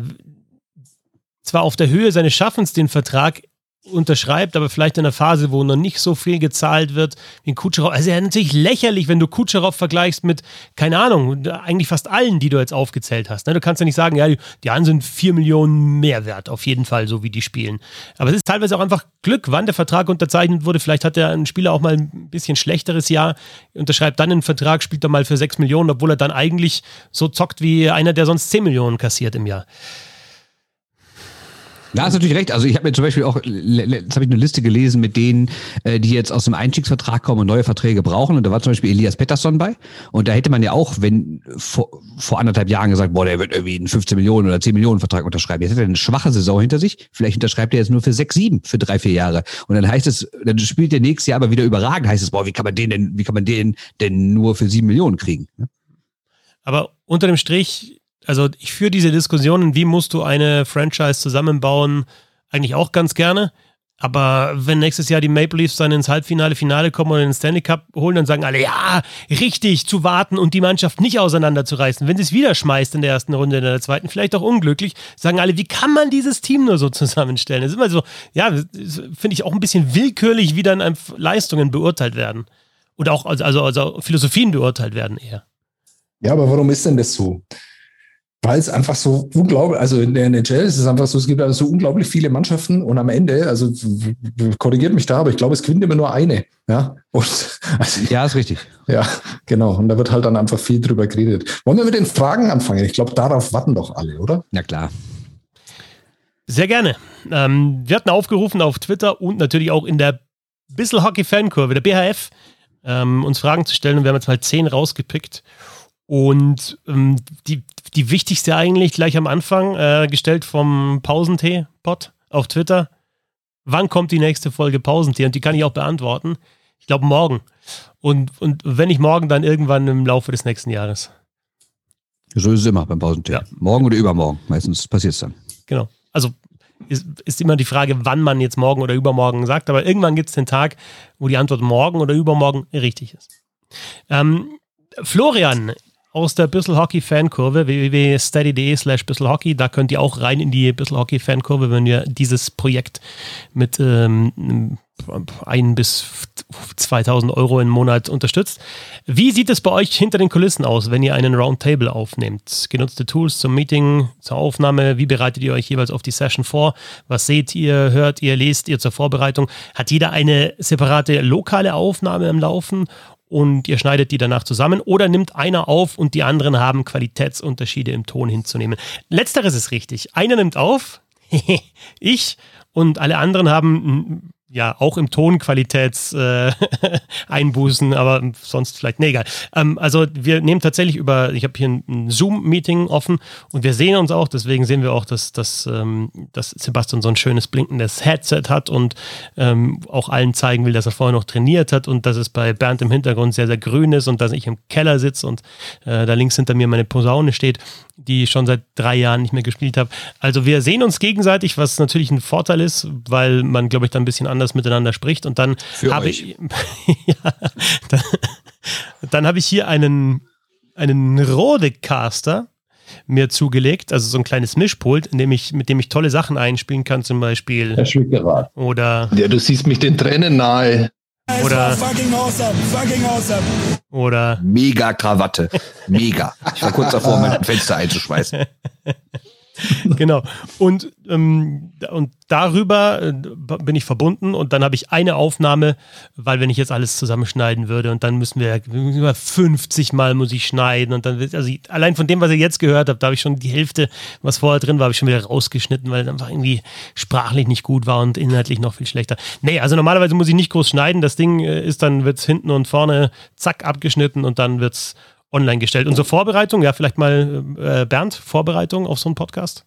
zwar auf der Höhe seines Schaffens den Vertrag unterschreibt, aber vielleicht in einer Phase, wo noch nicht so viel gezahlt wird wie Kutscherow. Also ja, natürlich lächerlich, wenn du Kutscherow vergleichst mit, keine Ahnung, eigentlich fast allen, die du jetzt aufgezählt hast. Ne? Du kannst ja nicht sagen, ja, die, anderen sind vier Millionen mehr wert, auf jeden Fall, so wie die spielen. Aber es ist teilweise auch einfach Glück, wann der Vertrag unterzeichnet wurde. Vielleicht hat der ein Spieler auch mal ein bisschen schlechteres Jahr, unterschreibt dann einen Vertrag, spielt er mal für sechs Millionen, obwohl er dann eigentlich so zockt wie einer, der sonst zehn Millionen kassiert im Jahr. Da hast du natürlich recht. Also ich habe mir zum Beispiel auch, jetzt habe ich eine Liste gelesen mit denen, äh, die jetzt aus dem Einstiegsvertrag kommen und neue Verträge brauchen. Und da war zum Beispiel Elias Pettersson bei. Und da hätte man ja auch, wenn vor, vor anderthalb Jahren gesagt, boah, der wird irgendwie einen 15 Millionen oder 10 Millionen Vertrag unterschreiben. Jetzt hat er eine schwache Saison hinter sich. Vielleicht unterschreibt er jetzt nur für 6, 7 für drei, vier Jahre. Und dann heißt es, dann spielt der nächstes Jahr aber wieder überragend. Heißt es, boah, wie kann man den denn, wie kann man den denn nur für 7 Millionen kriegen? Aber unter dem Strich also ich führe diese Diskussionen, wie musst du eine Franchise zusammenbauen, eigentlich auch ganz gerne. Aber wenn nächstes Jahr die Maple Leafs dann ins Halbfinale, Finale kommen und den Stanley Cup holen, dann sagen alle, ja, richtig, zu warten und die Mannschaft nicht auseinanderzureißen. Wenn sie es wieder schmeißt in der ersten Runde, in der zweiten, vielleicht auch unglücklich, sagen alle, wie kann man dieses Team nur so <laughs> zusammenstellen? Das ist immer so, ja, finde ich auch ein bisschen willkürlich, wie dann Leistungen beurteilt werden. Oder auch, also, also, also Philosophien beurteilt werden eher. Ja, aber warum ist denn das so? Weil es einfach so unglaublich, also in der NHL ist es einfach so, es gibt also so unglaublich viele Mannschaften und am Ende, also korrigiert mich da, aber ich glaube, es gewinnt immer nur eine. Ja, und, <laughs> also, ja ist richtig. Ja, genau. Und da wird halt dann einfach viel drüber geredet. Wollen wir mit den Fragen anfangen? Ich glaube, darauf warten doch alle, oder? Na klar. Sehr gerne. Ähm, wir hatten aufgerufen auf Twitter und natürlich auch in der Bissel Hockey Fankurve, der BHF, ähm, uns Fragen zu stellen und wir haben jetzt mal zehn rausgepickt. Und ähm, die, die wichtigste eigentlich gleich am Anfang, äh, gestellt vom Pausentee-Bot auf Twitter. Wann kommt die nächste Folge Pausentee? Und die kann ich auch beantworten. Ich glaube morgen. Und, und wenn nicht morgen, dann irgendwann im Laufe des nächsten Jahres. So ist es immer beim Pausentee. Ja. Morgen oder übermorgen. Meistens passiert es dann. Genau. Also ist, ist immer die Frage, wann man jetzt morgen oder übermorgen sagt. Aber irgendwann gibt es den Tag, wo die Antwort morgen oder übermorgen richtig ist. Ähm, Florian aus der Bissel Hockey Fankurve, www.steady.de slash Hockey. Da könnt ihr auch rein in die Bissel Hockey Fankurve, wenn ihr dieses Projekt mit ähm, ein bis 2000 Euro im Monat unterstützt. Wie sieht es bei euch hinter den Kulissen aus, wenn ihr einen Roundtable aufnehmt? Genutzte Tools zum Meeting, zur Aufnahme? Wie bereitet ihr euch jeweils auf die Session vor? Was seht ihr, hört ihr, lest ihr zur Vorbereitung? Hat jeder eine separate lokale Aufnahme im Laufen und ihr schneidet die danach zusammen oder nimmt einer auf und die anderen haben Qualitätsunterschiede im Ton hinzunehmen. Letzteres ist richtig. Einer nimmt auf, <laughs> ich, und alle anderen haben ja, auch im Ton Qualitätseinbußen, äh, <laughs> aber sonst vielleicht, nee, egal. Ähm, also wir nehmen tatsächlich über, ich habe hier ein, ein Zoom-Meeting offen und wir sehen uns auch, deswegen sehen wir auch, dass, dass, ähm, dass Sebastian so ein schönes blinkendes Headset hat und ähm, auch allen zeigen will, dass er vorher noch trainiert hat und dass es bei Bernd im Hintergrund sehr, sehr grün ist und dass ich im Keller sitze und äh, da links hinter mir meine Posaune steht die ich schon seit drei Jahren nicht mehr gespielt habe. Also wir sehen uns gegenseitig, was natürlich ein Vorteil ist, weil man, glaube ich, dann ein bisschen anders miteinander spricht. Und dann habe ich, <laughs> ja, dann, dann habe ich hier einen, einen Rodecaster mir zugelegt, also so ein kleines Mischpult, in dem ich, mit dem ich tolle Sachen einspielen kann, zum Beispiel. Oder. Ja, du siehst mich den Tränen nahe. Oder. Fucking awesome, fucking awesome. Oder. Mega Krawatte. Mega. Ich war kurz davor, mein Fenster einzuschweißen. <laughs> <laughs> genau. Und, ähm, und darüber äh, bin ich verbunden und dann habe ich eine Aufnahme, weil wenn ich jetzt alles zusammenschneiden würde und dann müssen wir über 50 Mal muss ich schneiden und dann, also ich, allein von dem, was ihr jetzt gehört habt, da habe ich schon die Hälfte, was vorher drin war, habe ich schon wieder rausgeschnitten, weil es einfach irgendwie sprachlich nicht gut war und inhaltlich noch viel schlechter. Nee, also normalerweise muss ich nicht groß schneiden. Das Ding äh, ist dann, wird es hinten und vorne zack abgeschnitten und dann wird es online gestellt. Unsere Vorbereitung, ja, vielleicht mal äh, Bernd, Vorbereitung auf so einen Podcast?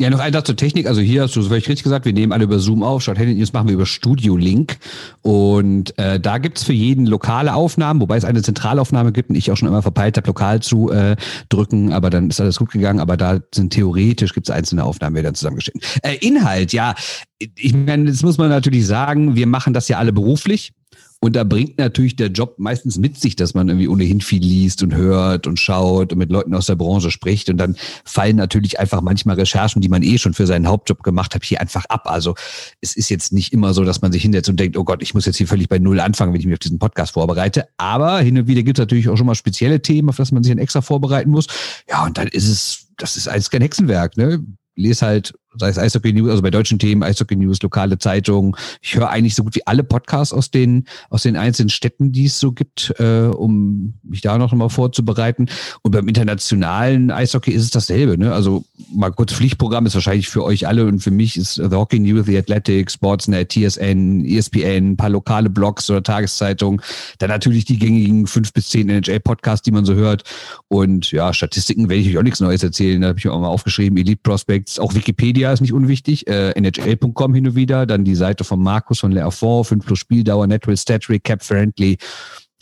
Ja, noch ein Satz zur Technik. Also hier hast du es völlig richtig gesagt, wir nehmen alle über Zoom auf. Statt Handy News machen wir über Studio Link. Und äh, da gibt's für jeden lokale Aufnahmen, wobei es eine Zentralaufnahme gibt und ich auch schon immer verpeilt habe, lokal zu äh, drücken, aber dann ist alles gut gegangen. Aber da sind theoretisch gibt's einzelne Aufnahmen, die dann zusammengestellt. Äh, Inhalt, ja, ich meine, das muss man natürlich sagen, wir machen das ja alle beruflich. Und da bringt natürlich der Job meistens mit sich, dass man irgendwie ohnehin viel liest und hört und schaut und mit Leuten aus der Branche spricht. Und dann fallen natürlich einfach manchmal Recherchen, die man eh schon für seinen Hauptjob gemacht hat, hier einfach ab. Also es ist jetzt nicht immer so, dass man sich hinsetzt und denkt, oh Gott, ich muss jetzt hier völlig bei Null anfangen, wenn ich mich auf diesen Podcast vorbereite. Aber hin und wieder gibt es natürlich auch schon mal spezielle Themen, auf das man sich dann extra vorbereiten muss. Ja, und dann ist es, das ist alles kein Hexenwerk. Ne? Lese halt, sei es Eishockey News, also bei deutschen Themen, Eishockey News, lokale Zeitungen. Ich höre eigentlich so gut wie alle Podcasts aus den, aus den einzelnen Städten, die es so gibt, äh, um mich da noch mal vorzubereiten. Und beim internationalen Eishockey ist es dasselbe. Ne? Also mal kurz Pflichtprogramm ist wahrscheinlich für euch alle und für mich ist The Hockey News, The Athletic, Sportsnet, TSN, ESPN, ein paar lokale Blogs oder Tageszeitungen. Dann natürlich die gängigen fünf bis zehn NHL-Podcasts, die man so hört. Und ja, Statistiken werde ich euch auch nichts Neues erzählen. Da habe ich auch mal aufgeschrieben. Elite Prospects, auch Wikipedia ist nicht unwichtig. Äh, NHL.com hin und wieder. Dann die Seite von Markus von Leer 5 plus Spieldauer, Natural Stat Cap Friendly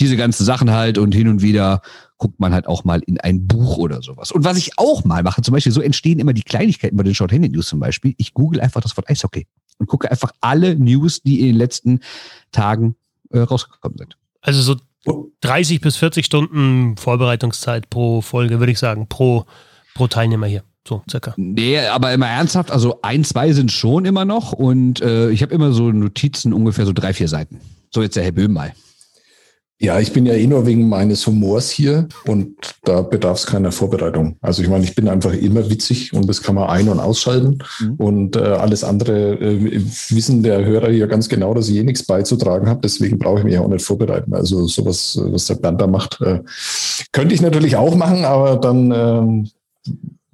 diese ganzen Sachen halt und hin und wieder guckt man halt auch mal in ein Buch oder sowas. Und was ich auch mal mache, zum Beispiel, so entstehen immer die Kleinigkeiten bei den Short Handed News zum Beispiel. Ich google einfach das Wort Eishockey. und gucke einfach alle News, die in den letzten Tagen äh, rausgekommen sind. Also so 30 bis 40 Stunden Vorbereitungszeit pro Folge, würde ich sagen, pro, pro Teilnehmer hier. So, circa. Nee, aber immer ernsthaft, also ein, zwei sind schon immer noch und äh, ich habe immer so Notizen, ungefähr so drei, vier Seiten. So jetzt der Herr Böhm mal. Ja, ich bin ja eh nur wegen meines Humors hier und da bedarf es keiner Vorbereitung. Also ich meine, ich bin einfach immer witzig und das kann man ein- und ausschalten. Mhm. Und äh, alles andere äh, wissen der Hörer hier ganz genau, dass ich eh nichts beizutragen habe. Deswegen brauche ich mich auch nicht vorbereiten. Also sowas, was der Bernd da macht, äh, könnte ich natürlich auch machen, aber dann ähm,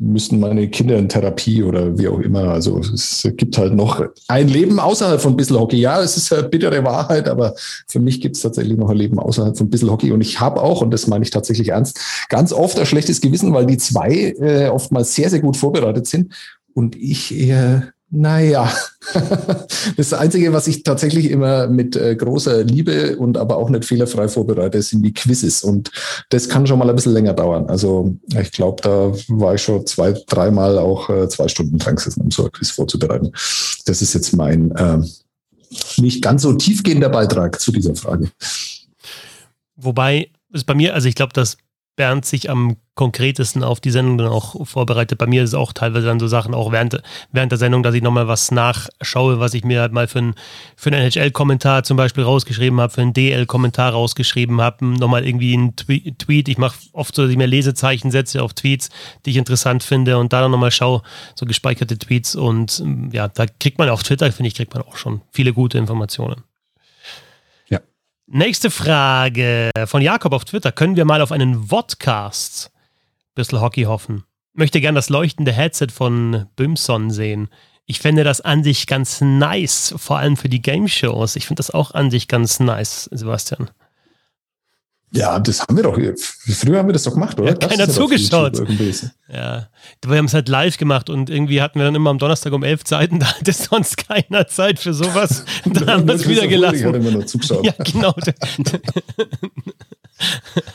müssen meine Kinder in Therapie oder wie auch immer. Also es gibt halt noch ein Leben außerhalb von Bissel Hockey. Ja, es ist eine bittere Wahrheit, aber für mich gibt es tatsächlich noch ein Leben außerhalb von Bissel Hockey. Und ich habe auch, und das meine ich tatsächlich ernst, ganz oft ein schlechtes Gewissen, weil die zwei äh, oftmals sehr, sehr gut vorbereitet sind und ich eher naja, <laughs> das Einzige, was ich tatsächlich immer mit äh, großer Liebe und aber auch nicht fehlerfrei vorbereite, sind die Quizzes. Und das kann schon mal ein bisschen länger dauern. Also ich glaube, da war ich schon zwei, dreimal auch äh, zwei Stunden dran gesessen, um so ein Quiz vorzubereiten. Das ist jetzt mein äh, nicht ganz so tiefgehender Beitrag zu dieser Frage. Wobei ist bei mir, also ich glaube, dass Bernd sich am konkretesten auf die Sendung dann auch vorbereitet. Bei mir ist es auch teilweise dann so Sachen, auch während, während der Sendung, dass ich nochmal was nachschaue, was ich mir halt mal für, ein, für einen NHL-Kommentar zum Beispiel rausgeschrieben habe, für einen DL-Kommentar rausgeschrieben habe, nochmal irgendwie einen Tweet. Ich mache oft so, dass ich mir Lesezeichen setze auf Tweets, die ich interessant finde und da dann nochmal schaue, so gespeicherte Tweets und ja, da kriegt man auf Twitter, finde ich, kriegt man auch schon viele gute Informationen. Nächste Frage von Jakob auf Twitter. Können wir mal auf einen Vodcast bisschen Hockey hoffen? Möchte gern das leuchtende Headset von Bimson sehen. Ich fände das an sich ganz nice, vor allem für die Game Shows. Ich finde das auch an sich ganz nice, Sebastian. Ja, das haben wir doch. Früher haben wir das doch gemacht, oder? Ja, keiner zugeschaut. Ja, wir haben es halt live gemacht und irgendwie hatten wir dann immer am Donnerstag um elf Zeiten, <laughs> da hatte sonst keiner Zeit für sowas. <laughs> da haben wir es wieder gelassen. Ich hatte immer nur zugeschaut. <laughs> Ja, genau.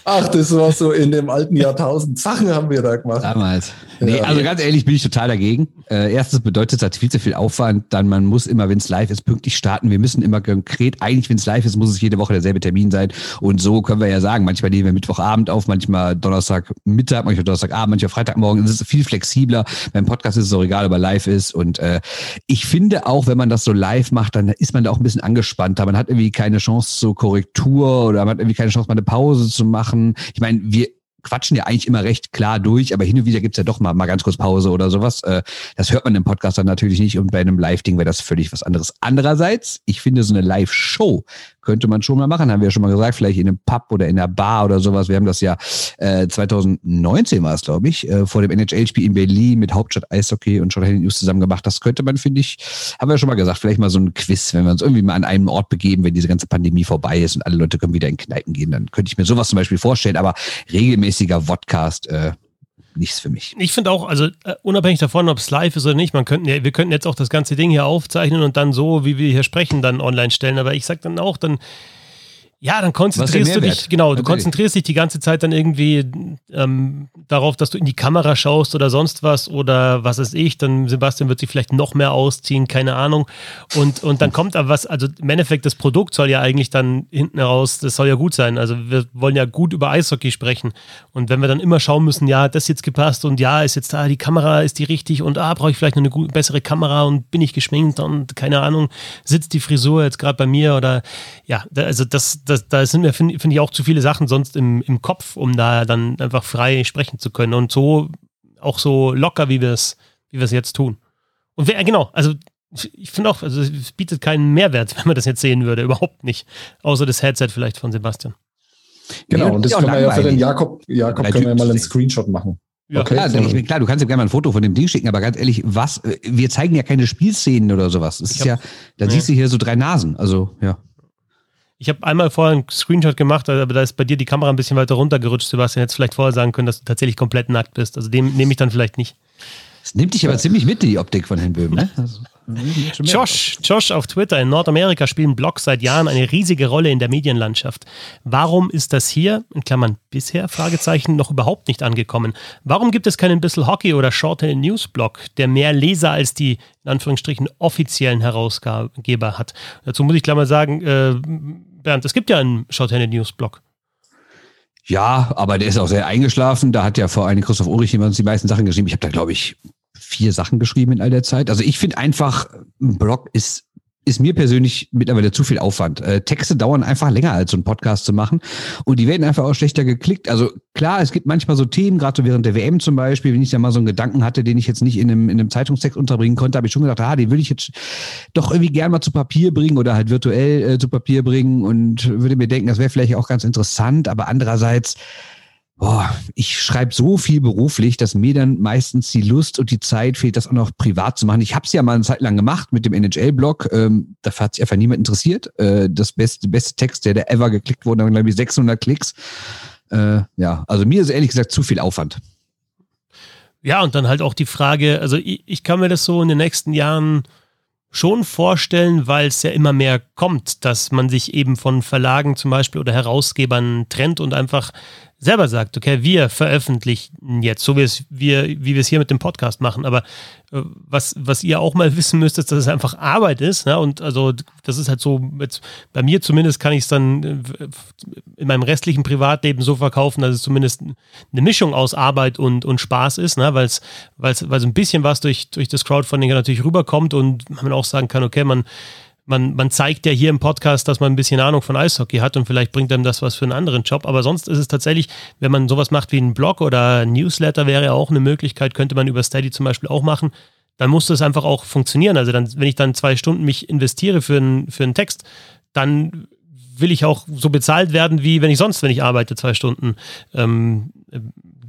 Ach, das war so in dem alten Jahrtausend. Sachen haben wir da gemacht. Damals. Nee, also ganz ehrlich bin ich total dagegen. Äh, erstens bedeutet es halt viel zu viel Aufwand. Dann man muss immer, wenn es live ist, pünktlich starten. Wir müssen immer konkret, eigentlich wenn es live ist, muss es jede Woche derselbe Termin sein. Und so können wir ja sagen, manchmal nehmen wir Mittwochabend auf, manchmal Donnerstagmittag, manchmal Donnerstagabend, manchmal Freitagmorgen. Es ist viel flexibler. Beim Podcast ist es auch egal, ob er live ist. Und äh, ich finde auch, wenn man das so live macht, dann ist man da auch ein bisschen angespannter. Man hat irgendwie keine Chance zur Korrektur oder man hat irgendwie keine Chance, mal eine Pause zu machen. Ich meine, wir quatschen ja eigentlich immer recht klar durch, aber hin und wieder gibt's ja doch mal, mal ganz kurz Pause oder sowas. Äh, das hört man im Podcast dann natürlich nicht und bei einem Live-Ding wäre das völlig was anderes. Andererseits, ich finde so eine Live-Show könnte man schon mal machen, haben wir ja schon mal gesagt, vielleicht in einem Pub oder in einer Bar oder sowas. Wir haben das ja äh, 2019 war es, glaube ich, äh, vor dem NHL-Spiel in Berlin mit Hauptstadt Eishockey und Shorthand News zusammen gemacht. Das könnte man, finde ich, haben wir schon mal gesagt, vielleicht mal so ein Quiz, wenn wir uns irgendwie mal an einem Ort begeben, wenn diese ganze Pandemie vorbei ist und alle Leute können wieder in Kneipen gehen, dann könnte ich mir sowas zum Beispiel vorstellen, aber regelmäßiger Vodcast, äh, nichts für mich. Ich finde auch, also uh, unabhängig davon, ob es live ist oder nicht, man könnten, wir könnten jetzt auch das ganze Ding hier aufzeichnen und dann so, wie wir hier sprechen, dann online stellen. Aber ich sage dann auch, dann ja, dann konzentrierst du dich, genau, du konzentrierst dich die ganze Zeit dann irgendwie ähm, darauf, dass du in die Kamera schaust oder sonst was oder was weiß ich, dann Sebastian wird sich vielleicht noch mehr ausziehen, keine Ahnung. Und, und dann kommt aber was, also im Endeffekt, das Produkt soll ja eigentlich dann hinten heraus, das soll ja gut sein. Also wir wollen ja gut über Eishockey sprechen. Und wenn wir dann immer schauen müssen, ja, das ist jetzt gepasst und ja, ist jetzt da, die Kamera ist die richtig und ah, brauche ich vielleicht noch eine bessere Kamera und bin ich geschminkt und keine Ahnung, sitzt die Frisur jetzt gerade bei mir oder ja, also das das, da sind mir, finde find ich, auch zu viele Sachen sonst im, im Kopf, um da dann einfach frei sprechen zu können. Und so auch so locker, wie wir es wie wir es jetzt tun. Und wer, genau, also ich finde auch, also es bietet keinen Mehrwert, <laughs> wenn man das jetzt sehen würde, überhaupt nicht. Außer das Headset vielleicht von Sebastian. Genau, und das können wir ja für den Jakob, Jakob können wir ja mal einen Screenshot machen. Ja, okay, klar, ich, klar, du kannst ja gerne mal ein Foto von dem Ding schicken, aber ganz ehrlich, was, wir zeigen ja keine Spielszenen oder sowas. Das ist hab, ja, da nee. siehst du hier so drei Nasen, also, ja. Ich habe einmal vorher einen Screenshot gemacht, aber da ist bei dir die Kamera ein bisschen weiter runtergerutscht. Sebastian hätte vielleicht vorher sagen können, dass du tatsächlich komplett nackt bist. Also den nehme ich dann vielleicht nicht. Es nimmt dich aber ja. ziemlich mit, die Optik von Herrn Böhm, ne? Also. Josh, Josh auf Twitter in Nordamerika spielen Blogs seit Jahren eine riesige Rolle in der Medienlandschaft. Warum ist das hier, in Klammern bisher, Fragezeichen, noch überhaupt nicht angekommen? Warum gibt es keinen Bissel Hockey oder Shorthand News Blog, der mehr Leser als die, in Anführungsstrichen, offiziellen Herausgeber hat? Dazu muss ich klar mal sagen, äh, Bernd, es gibt ja einen Shorthand News Blog. Ja, aber der ist auch sehr eingeschlafen. Da hat ja vor allem Christoph Ulrich jemand die meisten Sachen geschrieben. Ich habe da, glaube ich, vier Sachen geschrieben in all der Zeit. Also ich finde einfach, ein Blog ist ist mir persönlich mittlerweile zu viel Aufwand. Äh, Texte dauern einfach länger als so ein Podcast zu machen und die werden einfach auch schlechter geklickt. Also klar, es gibt manchmal so Themen, gerade so während der WM zum Beispiel, wenn ich da mal so einen Gedanken hatte, den ich jetzt nicht in einem, in einem Zeitungstext unterbringen konnte, habe ich schon gedacht, ah, den würde ich jetzt doch irgendwie gern mal zu Papier bringen oder halt virtuell äh, zu Papier bringen und würde mir denken, das wäre vielleicht auch ganz interessant, aber andererseits boah, ich schreibe so viel beruflich, dass mir dann meistens die Lust und die Zeit fehlt, das auch noch privat zu machen. Ich habe es ja mal eine Zeit lang gemacht mit dem NHL-Blog. Ähm, dafür hat sich einfach niemand interessiert. Äh, das beste, beste Text, der da ever geklickt wurde, dann glaube ich 600 Klicks. Äh, ja, also mir ist ehrlich gesagt zu viel Aufwand. Ja, und dann halt auch die Frage, also ich, ich kann mir das so in den nächsten Jahren schon vorstellen, weil es ja immer mehr kommt, dass man sich eben von Verlagen zum Beispiel oder Herausgebern trennt und einfach selber sagt, okay, wir veröffentlichen jetzt, so wie, es, wir, wie wir es hier mit dem Podcast machen, aber äh, was, was ihr auch mal <laughs> wissen müsst, ist, dass es einfach Arbeit ist. Ne? Und also das ist halt so, jetzt, bei mir zumindest kann ich es dann äh, in meinem restlichen Privatleben so verkaufen, dass es zumindest eine Mischung aus Arbeit und, und Spaß ist, ne? weil es ein bisschen was durch, durch das Crowdfunding natürlich rüberkommt und man auch sagen kann, okay, man man, man zeigt ja hier im Podcast, dass man ein bisschen Ahnung von Eishockey hat und vielleicht bringt einem das was für einen anderen Job. Aber sonst ist es tatsächlich, wenn man sowas macht wie einen Blog oder ein Newsletter wäre ja auch eine Möglichkeit, könnte man über Steady zum Beispiel auch machen. Dann muss das einfach auch funktionieren. Also dann, wenn ich dann zwei Stunden mich investiere für einen, für einen Text, dann will ich auch so bezahlt werden, wie wenn ich sonst, wenn ich arbeite, zwei Stunden ähm,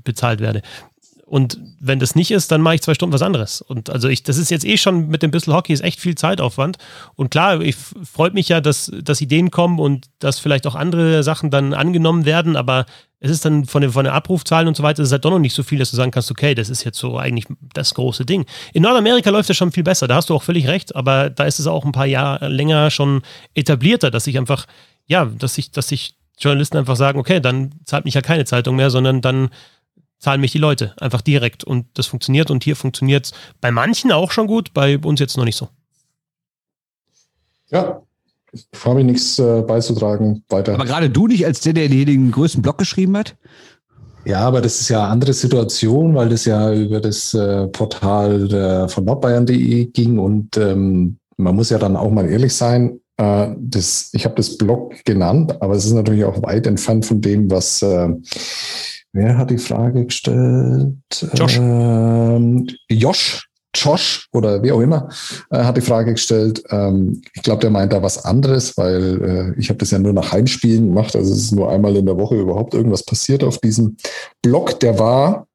bezahlt werde. Und wenn das nicht ist, dann mache ich zwei Stunden was anderes. Und also ich, das ist jetzt eh schon mit dem Bissel Hockey ist echt viel Zeitaufwand. Und klar, ich freut mich ja, dass, dass Ideen kommen und dass vielleicht auch andere Sachen dann angenommen werden, aber es ist dann von den, von den Abrufzahlen und so weiter, ist halt doch noch nicht so viel, dass du sagen kannst, okay, das ist jetzt so eigentlich das große Ding. In Nordamerika läuft das schon viel besser, da hast du auch völlig recht, aber da ist es auch ein paar Jahre länger schon etablierter, dass ich einfach, ja, dass sich, dass sich Journalisten einfach sagen, okay, dann zahlt mich ja keine Zeitung mehr, sondern dann zahlen mich die Leute einfach direkt. Und das funktioniert und hier funktioniert es bei manchen auch schon gut, bei uns jetzt noch nicht so. Ja, habe ich nichts äh, beizutragen. Weiter. Aber gerade du nicht als der, der den größten Blog geschrieben hat? Ja, aber das ist ja eine andere Situation, weil das ja über das äh, Portal der, von nordbayern.de ging und ähm, man muss ja dann auch mal ehrlich sein, äh, das, ich habe das Blog genannt, aber es ist natürlich auch weit entfernt von dem, was äh, Wer hat die Frage gestellt? Josh. Ähm, Josh. Josh oder wie auch immer äh, hat die Frage gestellt. Ähm, ich glaube, der meint da was anderes, weil äh, ich habe das ja nur nach Heimspielen gemacht. Also es ist nur einmal in der Woche überhaupt irgendwas passiert auf diesem Blog. Der war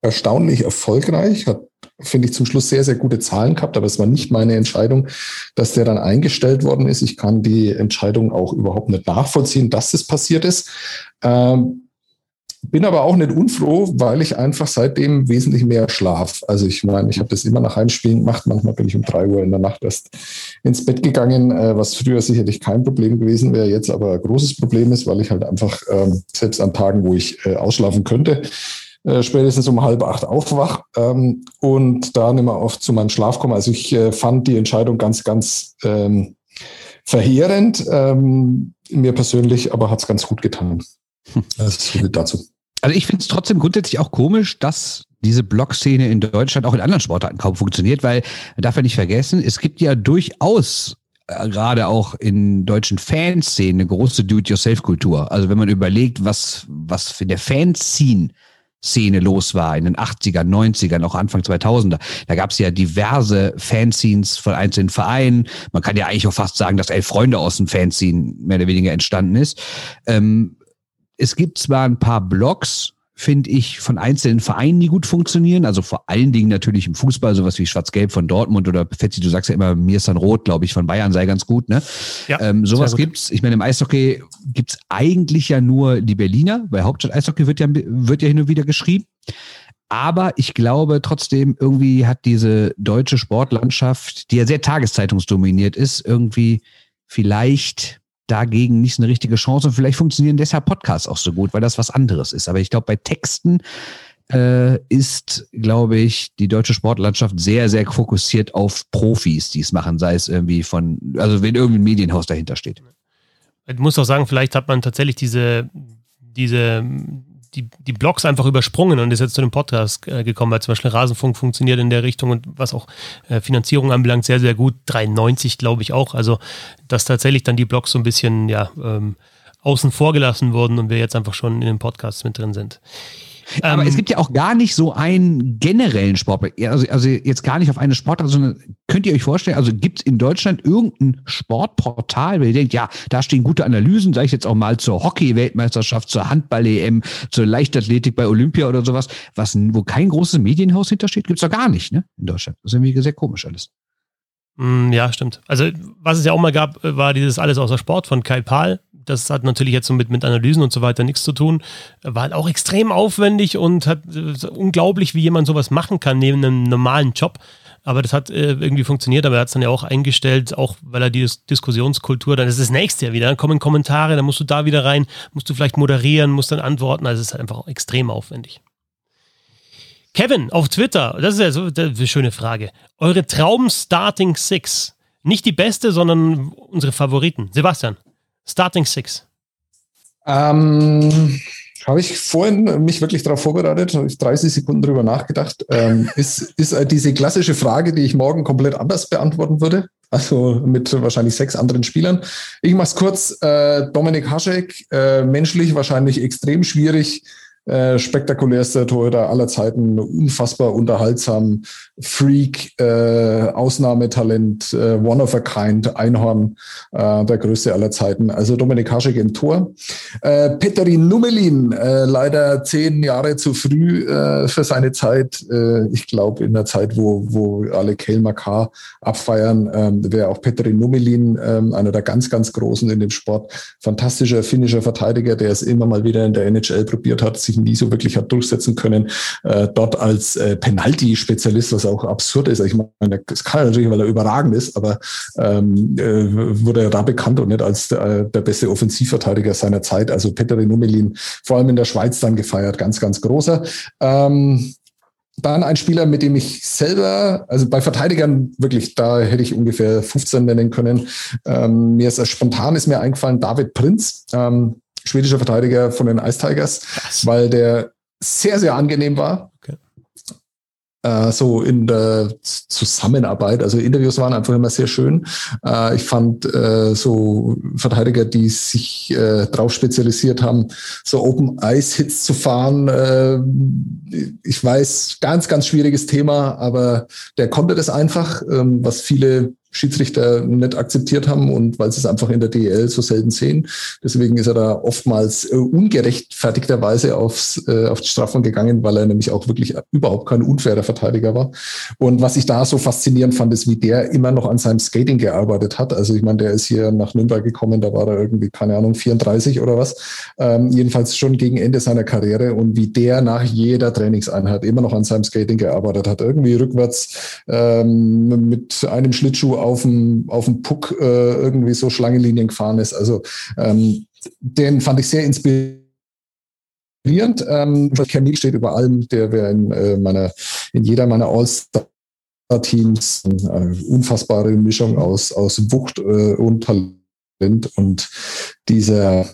erstaunlich erfolgreich, hat finde ich zum Schluss sehr, sehr gute Zahlen gehabt, aber es war nicht meine Entscheidung, dass der dann eingestellt worden ist. Ich kann die Entscheidung auch überhaupt nicht nachvollziehen, dass das passiert ist. Ähm, bin aber auch nicht unfroh, weil ich einfach seitdem wesentlich mehr schlaf. Also ich meine, ich habe das immer nach Heimspielen gemacht. Manchmal bin ich um drei Uhr in der Nacht erst ins Bett gegangen, äh, was früher sicherlich kein Problem gewesen wäre, jetzt aber ein großes Problem ist, weil ich halt einfach ähm, selbst an Tagen, wo ich äh, ausschlafen könnte, äh, spätestens um halb acht aufwach ähm, und da nicht mehr oft zu meinem Schlaf komme. Also ich fand die Entscheidung ganz, ganz ähm, verheerend. mir persönlich aber hat es ganz gut getan. Das ist so dazu. Also ich finde es trotzdem grundsätzlich auch komisch, dass diese Blog-Szene in Deutschland auch in anderen Sportarten kaum funktioniert, weil man darf ja nicht vergessen, es gibt ja durchaus äh, gerade auch in deutschen Fanszenen eine große Do-it-yourself-Kultur. Also wenn man überlegt, was, was für der Fanszene Szene los war in den 80ern, 90ern, auch Anfang 2000er. Da gab es ja diverse Fanscenes von einzelnen Vereinen. Man kann ja eigentlich auch fast sagen, dass elf Freunde aus dem Fanscene mehr oder weniger entstanden ist. Ähm, es gibt zwar ein paar Blogs, finde ich, von einzelnen Vereinen, die gut funktionieren. Also vor allen Dingen natürlich im Fußball, sowas wie Schwarz-Gelb von Dortmund oder Fetzi, du sagst ja immer, mir ist dann Rot, glaube ich, von Bayern sei ganz gut, ne? Ja, ähm, sowas gibt's. Ich meine, im Eishockey gibt's eigentlich ja nur die Berliner, weil Hauptstadt Eishockey wird ja, wird ja hin und wieder geschrieben. Aber ich glaube trotzdem, irgendwie hat diese deutsche Sportlandschaft, die ja sehr tageszeitungsdominiert ist, irgendwie vielleicht dagegen nicht eine richtige Chance und vielleicht funktionieren deshalb Podcasts auch so gut, weil das was anderes ist. Aber ich glaube, bei Texten äh, ist, glaube ich, die deutsche Sportlandschaft sehr, sehr fokussiert auf Profis, die es machen, sei es irgendwie von, also wenn irgendein Medienhaus dahinter steht. Ich muss auch sagen, vielleicht hat man tatsächlich diese, diese, die, die Blogs einfach übersprungen und ist jetzt zu dem Podcast äh, gekommen, weil zum Beispiel Rasenfunk funktioniert in der Richtung und was auch äh, Finanzierung anbelangt, sehr, sehr gut. 93, glaube ich auch. Also, dass tatsächlich dann die Blogs so ein bisschen, ja, ähm, außen vor gelassen wurden und wir jetzt einfach schon in den Podcasts mit drin sind. Aber ähm, es gibt ja auch gar nicht so einen generellen Sport, also, also jetzt gar nicht auf eine Sportart, sondern könnt ihr euch vorstellen, also gibt es in Deutschland irgendein Sportportal, wo ihr denkt, ja, da stehen gute Analysen, sage ich jetzt auch mal zur Hockey-Weltmeisterschaft, zur Handball-EM, zur Leichtathletik bei Olympia oder sowas, was, wo kein großes Medienhaus hintersteht, gibt es doch gar nicht, ne, in Deutschland. Das ist irgendwie sehr komisch alles. Mm, ja, stimmt. Also, was es ja auch mal gab, war dieses Alles außer Sport von Kai Pahl, das hat natürlich jetzt so mit, mit Analysen und so weiter nichts zu tun. War halt auch extrem aufwendig und hat äh, unglaublich, wie jemand sowas machen kann neben einem normalen Job. Aber das hat äh, irgendwie funktioniert, aber er hat es dann ja auch eingestellt, auch weil er die Dis Diskussionskultur, dann ist das nächste ja wieder, dann kommen Kommentare, dann musst du da wieder rein, musst du vielleicht moderieren, musst dann antworten, also es ist halt einfach extrem aufwendig. Kevin auf Twitter, das ist ja so eine schöne Frage. Eure Traum-Starting Six. Nicht die beste, sondern unsere Favoriten. Sebastian. Starting Six. Ähm, habe ich vorhin mich wirklich darauf vorbereitet, habe ich 30 Sekunden drüber nachgedacht. Ähm, <laughs> ist, ist diese klassische Frage, die ich morgen komplett anders beantworten würde. Also mit wahrscheinlich sechs anderen Spielern. Ich mache es kurz. Äh, Dominik Haschek, äh, menschlich wahrscheinlich extrem schwierig äh, spektakulärster Torhüter aller Zeiten, unfassbar unterhaltsam, Freak, äh, Ausnahmetalent, äh, One of a Kind, Einhorn, äh, der größte aller Zeiten. Also Dominik Haschek im Tor. Äh, Petterin Numelin, äh, leider zehn Jahre zu früh äh, für seine Zeit. Äh, ich glaube, in der Zeit, wo, wo alle Kelmar K abfeiern, äh, wäre auch Petterin Numelin äh, einer der ganz, ganz Großen in dem Sport. Fantastischer finnischer Verteidiger, der es immer mal wieder in der NHL probiert hat, sich sich nie so wirklich hat durchsetzen können. Äh, dort als äh, Penalty-Spezialist, was auch absurd ist. Ich meine, das kann er natürlich, weil er überragend ist, aber ähm, äh, wurde er da bekannt und nicht als äh, der beste Offensivverteidiger seiner Zeit. Also Petri Numelin, vor allem in der Schweiz dann gefeiert, ganz, ganz großer. Ähm, dann ein Spieler, mit dem ich selber, also bei Verteidigern wirklich, da hätte ich ungefähr 15 nennen können. Ähm, mir ist spontan ist mir eingefallen David Prinz. Ähm, schwedischer Verteidiger von den Ice Tigers, Krass. weil der sehr, sehr angenehm war. Okay. Äh, so in der Zusammenarbeit. Also Interviews waren einfach immer sehr schön. Äh, ich fand äh, so Verteidiger, die sich drauf spezialisiert haben, so Open Ice Hits zu fahren. Ich weiß, ganz, ganz schwieriges Thema, aber der konnte das einfach, ähm, was viele Schiedsrichter nicht akzeptiert haben und weil sie es einfach in der DEL so selten sehen. Deswegen ist er da oftmals äh, ungerechtfertigterweise aufs, äh, auf die Strafen gegangen, weil er nämlich auch wirklich überhaupt kein unfairer Verteidiger war. Und was ich da so faszinierend fand, ist, wie der immer noch an seinem Skating gearbeitet hat. Also ich meine, der ist hier nach Nürnberg gekommen, da war er irgendwie, keine Ahnung, 34 oder was. Ähm, jedenfalls schon gegen Ende seiner Karriere und wie der nach jeder Trainingseinheit immer noch an seinem Skating gearbeitet hat. Irgendwie rückwärts ähm, mit einem Schlittschuh auf dem, auf dem Puck äh, irgendwie so Schlangenlinien gefahren ist. Also ähm, den fand ich sehr inspirierend. Ähm, Camille steht über allem, der wäre in äh, in jeder meiner All-Star Teams eine äh, unfassbare Mischung aus, aus Wucht äh, und Talent und dieser,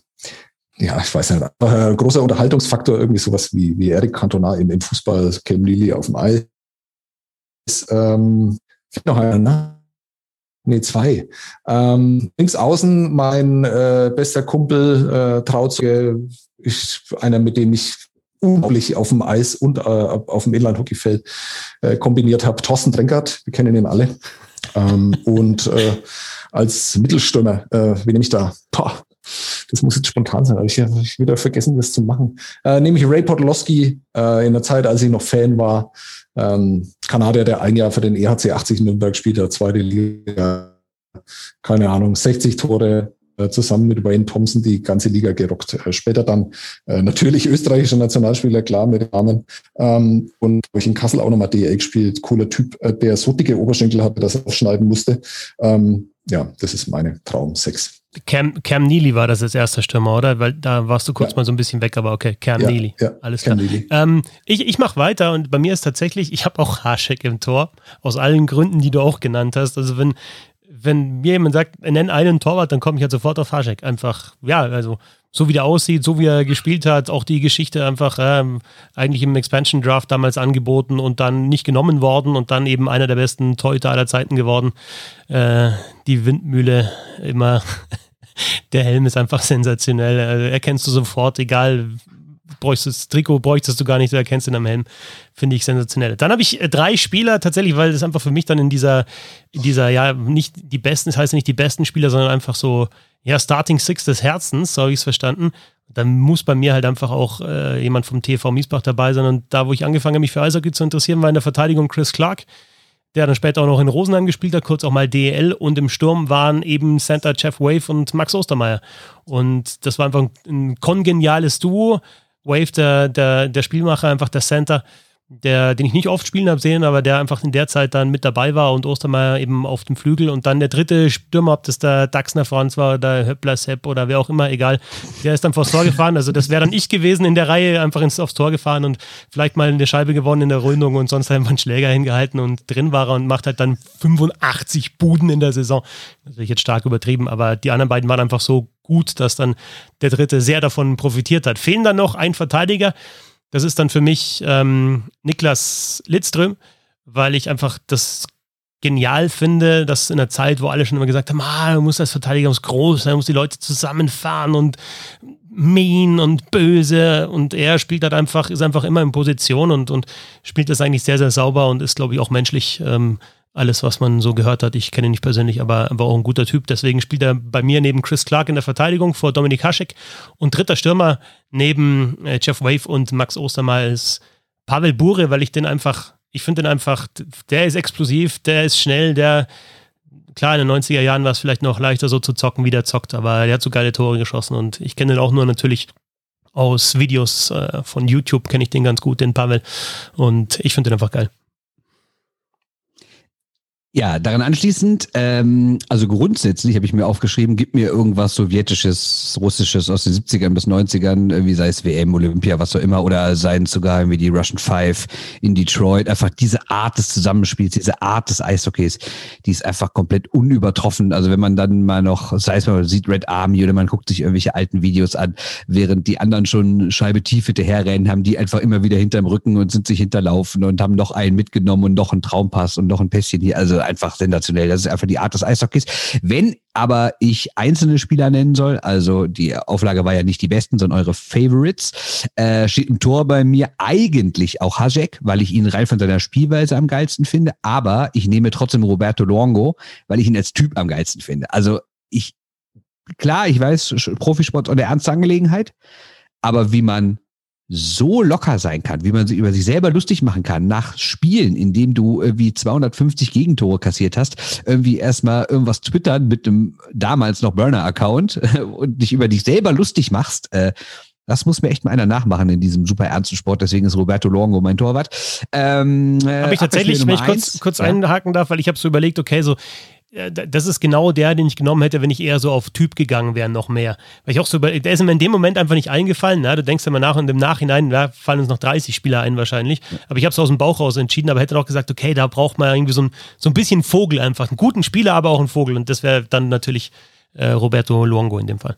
ja, ich weiß nicht, ein großer Unterhaltungsfaktor, irgendwie sowas wie, wie Eric Cantona im, im Fußball, Cam Lilly auf dem Eis. Ähm, noch einer, ne? Nee, zwei. Ähm, links außen mein äh, bester Kumpel, äh, Trauzeuge, ist einer, mit dem ich unglaublich auf dem Eis und äh, auf dem Inline-Hockeyfeld äh, kombiniert habe. Thorsten Drenkert, wir kennen ihn alle. Ähm, und äh, als Mittelstürmer, äh, wie nehme ich da? Boah, das muss jetzt spontan sein, aber ich habe wieder vergessen, das zu machen. Äh, nehme ich Ray Podolowski äh, in der Zeit, als ich noch Fan war. Ähm, Kanadier, der ein Jahr für den EHC 80 Nürnberg spielt, der zweite Liga, keine Ahnung, 60 Tore, äh, zusammen mit Wayne Thompson die ganze Liga gerockt. Äh, später dann äh, natürlich österreichischer Nationalspieler, klar mit Namen. Ähm, und habe ich in Kassel auch nochmal DL gespielt. Cooler Typ, der so dicke Oberschenkel hatte, dass er aufschneiden musste. Ähm, ja, das ist meine Traum 6. Cam, Cam Neely war das als erster Stürmer, oder? Weil da warst du kurz ja. mal so ein bisschen weg, aber okay, Cam ja, Neely. Ja, Alles Cam klar. Ähm, ich ich mache weiter und bei mir ist tatsächlich, ich habe auch Haschek im Tor, aus allen Gründen, die du auch genannt hast. Also wenn, wenn mir jemand sagt, nenn einen Torwart, dann komme ich halt sofort auf Haschek. Einfach, ja, also so wie der aussieht, so wie er gespielt hat, auch die Geschichte einfach ähm, eigentlich im Expansion Draft damals angeboten und dann nicht genommen worden und dann eben einer der besten Torhüter aller Zeiten geworden. Äh, die Windmühle immer. <laughs> der Helm ist einfach sensationell. Also erkennst du sofort, egal bräuchtest das Trikot bräuchtest du gar nicht, du erkennst ihn am Helm. Finde ich sensationell. Dann habe ich äh, drei Spieler tatsächlich, weil das einfach für mich dann in dieser, in dieser, ja, nicht die besten, das heißt nicht die besten Spieler, sondern einfach so ja, Starting Six des Herzens, so habe ich es verstanden. Dann muss bei mir halt einfach auch äh, jemand vom TV Miesbach dabei sein. Und da, wo ich angefangen habe, mich für Eishockey zu interessieren, war in der Verteidigung Chris Clark, der dann später auch noch in Rosenheim gespielt hat, kurz auch mal DL. Und im Sturm waren eben Center Jeff Wave und Max Ostermeier. Und das war einfach ein kongeniales Duo. Wave, der, der, der Spielmacher, einfach der Center der, den ich nicht oft spielen habe sehen, aber der einfach in der Zeit dann mit dabei war und Ostermeier eben auf dem Flügel und dann der dritte Stürmer, ob das der Daxner Franz war oder Höppler Sepp oder wer auch immer, egal, der ist dann vors Tor gefahren. Also das wäre dann ich gewesen in der Reihe, einfach ins, aufs Tor gefahren und vielleicht mal eine Scheibe gewonnen in der Rundung und sonst einfach einen Schläger hingehalten und drin war er und macht halt dann 85 Buden in der Saison. Ist jetzt stark übertrieben, aber die anderen beiden waren einfach so gut, dass dann der dritte sehr davon profitiert hat. Fehlen dann noch ein Verteidiger, das ist dann für mich ähm, Niklas Lidström, weil ich einfach das genial finde, dass in einer Zeit, wo alle schon immer gesagt haben, ah, du musst als Verteidiger muss groß sein, muss die Leute zusammenfahren und mean und böse und er spielt halt einfach, ist einfach immer in Position und, und spielt das eigentlich sehr, sehr sauber und ist, glaube ich, auch menschlich ähm, alles, was man so gehört hat. Ich kenne ihn nicht persönlich, aber war auch ein guter Typ. Deswegen spielt er bei mir neben Chris Clark in der Verteidigung vor Dominik Haschek und dritter Stürmer neben äh, Jeff Wave und Max Ostermal ist Pavel Bure, weil ich den einfach, ich finde den einfach, der ist explosiv, der ist schnell, der, klar, in den 90er Jahren war es vielleicht noch leichter so zu zocken, wie der zockt, aber der hat so geile Tore geschossen und ich kenne den auch nur natürlich aus Videos äh, von YouTube, kenne ich den ganz gut, den Pavel und ich finde den einfach geil. Ja, daran anschließend, ähm, also grundsätzlich habe ich mir aufgeschrieben, gib mir irgendwas Sowjetisches, Russisches aus den 70ern bis 90ern, wie sei es WM, Olympia, was auch immer, oder seien sogar wie die Russian Five in Detroit. Einfach diese Art des Zusammenspiels, diese Art des Eishockeys, die ist einfach komplett unübertroffen. Also wenn man dann mal noch, sei es mal, sieht Red Army oder man guckt sich irgendwelche alten Videos an, während die anderen schon Scheibe tief hinterherrennen, haben die einfach immer wieder hinterm Rücken und sind sich hinterlaufen und haben noch einen mitgenommen und noch einen Traumpass und noch ein Pässchen hier. Also einfach sensationell. Das ist einfach die Art des Eishockeys. Wenn aber ich einzelne Spieler nennen soll, also die Auflage war ja nicht die besten, sondern eure Favorites, äh, steht ein Tor bei mir eigentlich auch Hajek, weil ich ihn rein von seiner Spielweise am geilsten finde, aber ich nehme trotzdem Roberto Luongo, weil ich ihn als Typ am geilsten finde. Also ich, klar, ich weiß, Profisport ist eine ernste Angelegenheit, aber wie man so locker sein kann, wie man sich über sich selber lustig machen kann, nach Spielen, in dem du irgendwie 250 Gegentore kassiert hast, irgendwie erstmal irgendwas twittern mit dem damals noch Burner-Account und dich über dich selber lustig machst, äh, das muss mir echt mal einer nachmachen in diesem super ernsten Sport. Deswegen ist Roberto Longo mein Torwart. Ähm, äh, habe ich tatsächlich, wenn ich kurz, kurz ja. einhaken darf, weil ich habe so überlegt, okay, so das ist genau der, den ich genommen hätte, wenn ich eher so auf Typ gegangen wäre, noch mehr. Weil ich auch so der ist mir in dem Moment einfach nicht eingefallen. Na? Du denkst immer nach und im Nachhinein, da fallen uns noch 30 Spieler ein wahrscheinlich. Aber ich habe es aus dem Bauch raus entschieden, aber hätte auch gesagt, okay, da braucht man irgendwie so ein, so ein bisschen Vogel einfach. Einen guten Spieler, aber auch einen Vogel. Und das wäre dann natürlich äh, Roberto Luongo in dem Fall.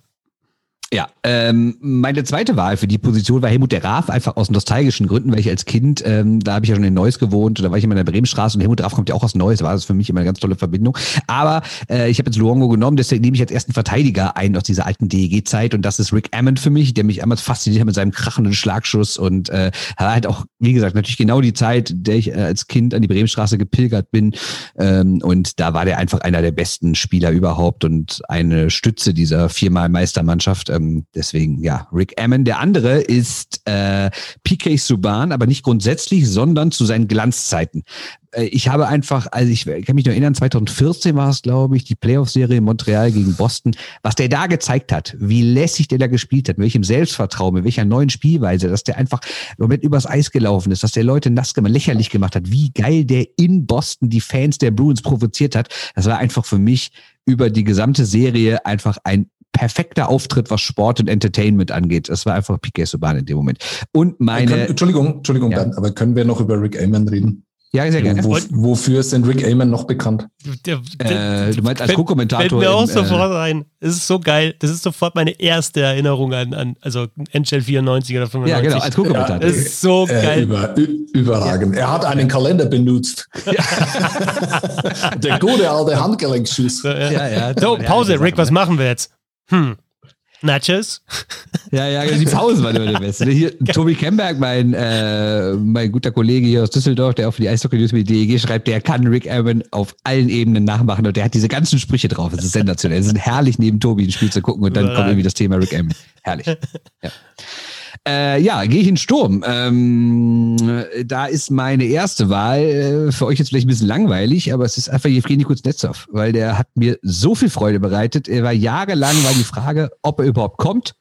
Ja, ähm, meine zweite Wahl für die Position war Helmut der Raaf, einfach aus nostalgischen Gründen, weil ich als Kind, ähm, da habe ich ja schon in Neuss gewohnt, da war ich immer in der Bremenstraße und Helmut Raaf kommt ja auch aus Neuss, war das für mich immer eine ganz tolle Verbindung. Aber äh, ich habe jetzt Luongo genommen, deswegen nehme ich als ersten Verteidiger ein aus dieser alten DEG-Zeit und das ist Rick Ammond für mich, der mich damals fasziniert hat mit seinem krachenden Schlagschuss und äh, halt auch, wie gesagt, natürlich genau die Zeit, der ich äh, als Kind an die Bremenstraße gepilgert bin ähm, und da war der einfach einer der besten Spieler überhaupt und eine Stütze dieser viermal Meistermannschaft. Ähm, ähm, deswegen, ja, Rick Ammon. Der andere ist äh, PK Subban, aber nicht grundsätzlich, sondern zu seinen Glanzzeiten. Äh, ich habe einfach, also ich kann mich noch erinnern, 2014 war es, glaube ich, die Playoff-Serie in Montreal gegen Boston, was der da gezeigt hat, wie lässig der da gespielt hat, mit welchem Selbstvertrauen, mit welcher neuen Spielweise, dass der einfach Moment übers Eis gelaufen ist, dass der Leute nass gemacht, lächerlich gemacht hat, wie geil der in Boston die Fans der Bruins provoziert hat. Das war einfach für mich über die gesamte Serie einfach ein perfekter Auftritt, was Sport und Entertainment angeht. Das war einfach Piquet Subban in dem Moment. Und meine. Können, Entschuldigung, Entschuldigung, ja. Aber können wir noch über Rick Amon reden? Ja, sehr gerne. Wo, wofür ist denn Rick Amon noch bekannt? Der, der, äh, du meinst als Co-Kommentator? Fällt mir auch im, sofort äh, ein. Es ist so geil. Das ist sofort meine erste Erinnerung an, an also NHL 94 oder 95. Ja, genau, als Co-Kommentator. Ja, das ist so äh, geil. Über, überragend. Ja. Er hat einen Kalender benutzt. <laughs> der gute alte Handgelenkschuss. Ja, ja. So, Pause. Rick, was machen wir jetzt? Hm. Nachos. Ja, ja, die Pause war immer der Beste. Hier, Tobi Kemberg, mein, äh, mein guter Kollege hier aus Düsseldorf, der auch für die Eishockey News mit DEG schreibt, der kann Rick Aaron auf allen Ebenen nachmachen und der hat diese ganzen Sprüche drauf. Das ist sensationell. Es ist herrlich, neben Tobi ein Spiel zu gucken und dann kommt irgendwie das Thema Rick Aaron. Herrlich. Ja. Äh, ja, gehe ich in Sturm. Ähm, da ist meine erste Wahl äh, für euch jetzt vielleicht ein bisschen langweilig, aber es ist einfach Jevgeny Kuznetsov, weil der hat mir so viel Freude bereitet. Er war jahrelang war die Frage, ob er überhaupt kommt,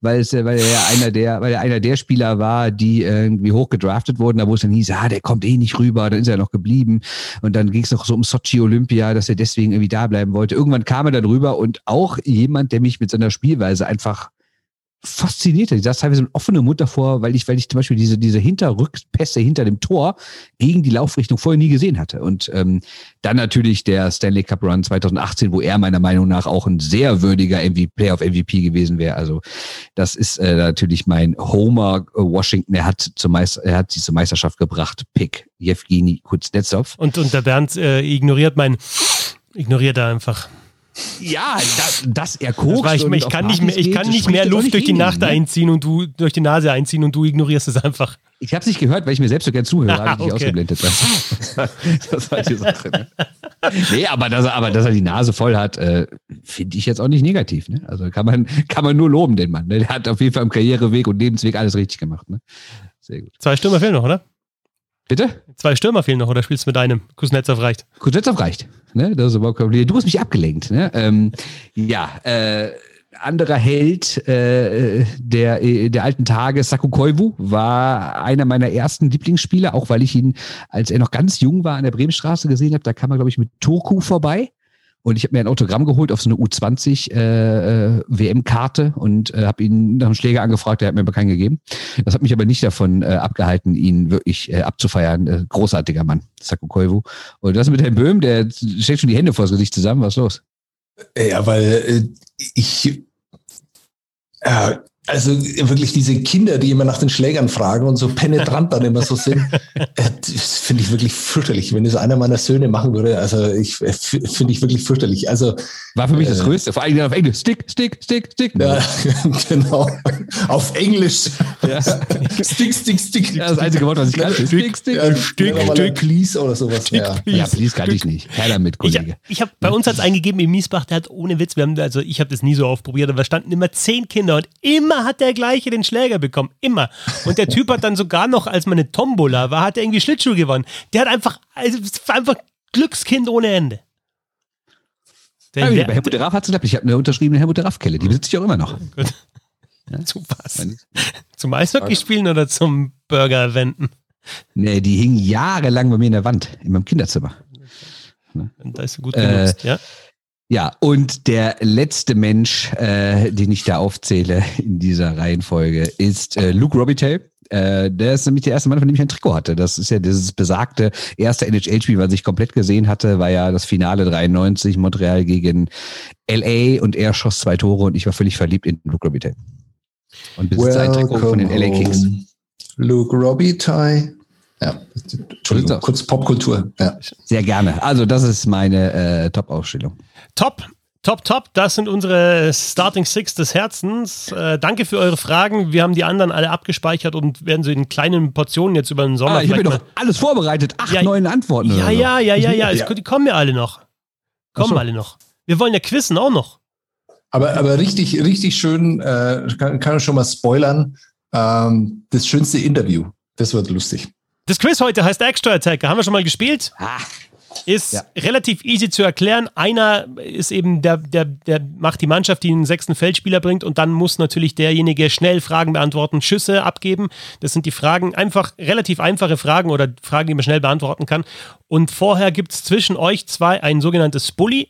weil es, weil er ja einer der, weil er einer der Spieler war, die irgendwie hoch gedraftet wurden, da wo es dann hieß, ah, der kommt eh nicht rüber, dann ist er noch geblieben. Und dann ging es noch so um Sochi Olympia, dass er deswegen irgendwie da bleiben wollte. Irgendwann kam er dann rüber und auch jemand, der mich mit seiner Spielweise einfach fasziniert. Ich saß teilweise mit offenem Mund davor, weil ich, weil ich zum Beispiel diese, diese Hinterrückpässe hinter dem Tor gegen die Laufrichtung vorher nie gesehen hatte. Und ähm, dann natürlich der Stanley Cup Run 2018, wo er meiner Meinung nach auch ein sehr würdiger MVP, Playoff MVP gewesen wäre. Also das ist äh, natürlich mein Homer Washington. Er hat, zum Meister, er hat sie zur Meisterschaft gebracht. Pick Jevgeny Kuznetsov. Und, und der Bernd äh, ignoriert mein, ignoriert er einfach. Ja, das, das er kokst das ich, ich kann nicht mehr, ich kann nicht mehr Luft durch die Nacht ne? einziehen und du durch die Nase einziehen und du ignorierst es einfach. Ich habe es nicht gehört, weil ich mir selbst so gern zuhöre, <laughs> ah, habe ich okay. ausgeblendet. <laughs> das war die Sache. Ne? Nee, aber dass, er, aber dass er die Nase voll hat, äh, finde ich jetzt auch nicht negativ. Ne? Also kann man, kann man nur loben, den Mann. Ne? Der hat auf jeden Fall im Karriereweg und Lebensweg alles richtig gemacht. Ne? Sehr gut. Zwei Stürmer fehlen noch, oder? Bitte? Zwei Stürmer fehlen noch, oder spielst du mit einem? Kuznetsov reicht. Kuznetsov reicht. Ne? Das ist überhaupt Du hast mich abgelenkt. Ne? Ähm, ja, äh, anderer Held äh, der, der alten Tage, Saku Koivu, war einer meiner ersten Lieblingsspieler, auch weil ich ihn, als er noch ganz jung war, an der Bremenstraße gesehen habe. Da kam er, glaube ich, mit Turku vorbei. Und ich habe mir ein Autogramm geholt auf so eine U20 äh, äh und äh, habe ihn nach einem Schläger angefragt, der hat mir aber keinen gegeben. Das hat mich aber nicht davon äh, abgehalten, ihn wirklich äh, abzufeiern. Äh, großartiger Mann, Saku Koivu. Und das mit Herrn Böhm, der steckt schon die Hände vors Gesicht zusammen. Was ist los? Ja, weil äh, ich äh, also wirklich diese Kinder, die immer nach den Schlägern fragen und so penetrant dann immer so sind, <laughs> äh, das finde ich wirklich fürchterlich. Wenn es einer meiner Söhne machen würde, also ich äh, finde ich wirklich fürchterlich. Also war für mich das äh, Größte, vor allem auf Englisch. Stick, stick, stick, stick. Ja, <laughs> genau. auf Englisch. Ja. <laughs> Stick, stick, stick. Ja, das einzige Wort, was ich kann. Stick, stick, stick. Ja, stick, stick. Please oder sowas. Stick, ja. Please. ja, please kann ich nicht. Her damit, Kollege. Ich, ich habe bei uns hat es eingegeben im Miesbach, der hat ohne Witz, wir haben, also ich habe das nie so aufprobiert, aber da standen immer zehn Kinder und immer hat der gleiche den Schläger bekommen. Immer. Und der Typ hat dann sogar noch, als meine Tombola war, hat er irgendwie Schlittschuh gewonnen. Der hat einfach, also einfach Glückskind ohne Ende. Ja, bei Helmut Raff hat es geklappt. Ich habe eine unterschriebene Helmut Raff-Kelle. Die besitze ich auch immer noch. <laughs> Ja? Zu was? Zum Eishockey spielen oder zum Burger wenden? Nee, die hing jahrelang bei mir in der Wand, in meinem Kinderzimmer. Da ist sie gut genutzt, äh, ja. Ja, und der letzte Mensch, äh, den ich da aufzähle in dieser Reihenfolge, ist äh, Luke Robitaille. Äh, der ist nämlich der erste Mann, von dem ich ein Trikot hatte. Das ist ja dieses besagte erste NHL-Spiel, was ich komplett gesehen hatte, war ja das Finale 93, Montreal gegen LA und er schoss zwei Tore und ich war völlig verliebt in Luke Robitaille. Und besitze ein Trikot von den LA Kings. Luke Robitaille. Ja, Entschuldigung, kurz Popkultur. Ja. Sehr gerne. Also das ist meine äh, Top-Ausstellung. Top, top, top. Das sind unsere Starting Six des Herzens. Äh, danke für eure Fragen. Wir haben die anderen alle abgespeichert und werden sie in kleinen Portionen jetzt über den Sommer. Ah, ich habe doch alles vorbereitet. Acht, ja, neun Antworten. Ja, ja, ja, ja, ja, ja. Die kommen ja alle noch. Kommen so. alle noch. Wir wollen ja quizzen auch noch. Aber, aber richtig, richtig schön, äh, kann, kann ich schon mal spoilern. Ähm, das schönste Interview. Das wird lustig. Das Quiz heute heißt Extra Attacker. Haben wir schon mal gespielt? Ah, Ist Ja. relativ easy zu erklären. Einer ist eben der, der, der macht die Mannschaft, die einen sechsten Feldspieler bringt und dann muss natürlich derjenige schnell Fragen beantworten, Schüsse abgeben. Das sind die Fragen, einfach relativ einfache Fragen oder Fragen, die man schnell beantworten kann. Und vorher gibt es zwischen euch zwei ein sogenanntes Bully.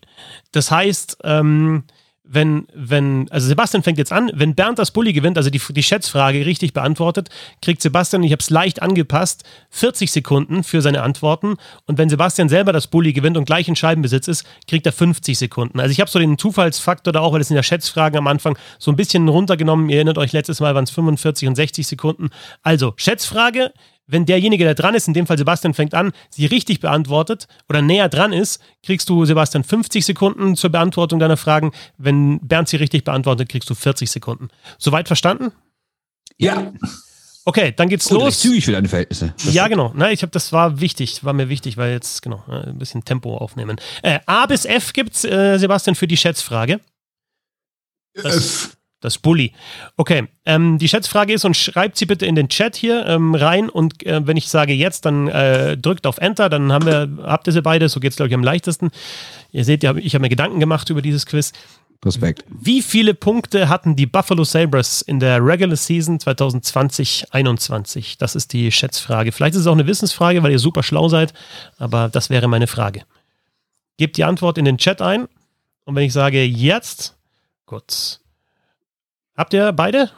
Das heißt, ähm, wenn, wenn, also Sebastian fängt jetzt an, wenn Bernd das Bully gewinnt, also die, die Schätzfrage richtig beantwortet, kriegt Sebastian, ich habe es leicht angepasst, 40 Sekunden für seine Antworten. Und wenn Sebastian selber das Bully gewinnt und gleich in Scheibenbesitz ist, kriegt er 50 Sekunden. Also ich habe so den Zufallsfaktor da auch, weil es in der Schätzfragen am Anfang so ein bisschen runtergenommen. Ihr erinnert euch, letztes Mal waren es 45 und 60 Sekunden. Also, Schätzfrage, wenn derjenige, der dran ist, in dem Fall Sebastian fängt an, sie richtig beantwortet oder näher dran ist, kriegst du Sebastian 50 Sekunden zur Beantwortung deiner Fragen. Wenn Bernd sie richtig beantwortet, kriegst du 40 Sekunden. Soweit verstanden? Ja. Okay, dann geht's gut, recht los. zügig für deine Verhältnisse. Ja, genau. Na, ich habe das war wichtig, war mir wichtig, weil jetzt genau äh, ein bisschen Tempo aufnehmen. Äh, A bis F gibt's, äh, Sebastian, für die Schätzfrage. Das, das Bully. Okay, ähm, die Schätzfrage ist und schreibt sie bitte in den Chat hier ähm, rein und äh, wenn ich sage jetzt, dann äh, drückt auf Enter, dann haben wir, habt ihr sie beide, so geht's glaube ich am leichtesten. Ihr seht, ich habe mir Gedanken gemacht über dieses Quiz. Respekt. Wie viele Punkte hatten die Buffalo Sabres in der Regular Season 2020-21? Das ist die Schätzfrage. Vielleicht ist es auch eine Wissensfrage, weil ihr super schlau seid, aber das wäre meine Frage. Gebt die Antwort in den Chat ein und wenn ich sage jetzt, gut. Habt ihr beide?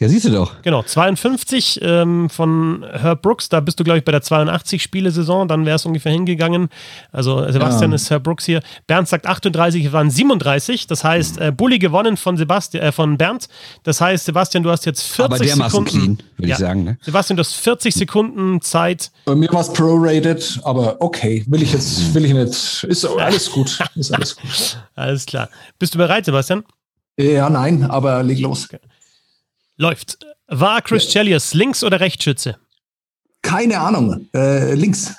Ja, siehst du doch. Genau, 52 ähm, von Herb Brooks, da bist du, glaube ich, bei der 82-Spiele-Saison, dann wäre es ungefähr hingegangen. Also Sebastian Ja. ist Herb Brooks hier. Bernd sagt 38, es waren 37, das heißt, äh, Bulli gewonnen von, Sebastian, äh, von Bernd. Das heißt, Sebastian, du hast jetzt 40 Aber dermaßen Sekunden. clean, würde Ja. ich sagen. Ne? Sebastian, du hast 40 Sekunden Zeit. Bei mir war es prorated, aber okay, will ich jetzt, will ich nicht. Ist <laughs> alles gut. Ist alles gut. Alles klar. Bist du bereit, Sebastian? Ja, nein, aber leg los. Läuft. War Chris Chelios Links- oder Rechtsschütze? Keine Ahnung. Äh, links.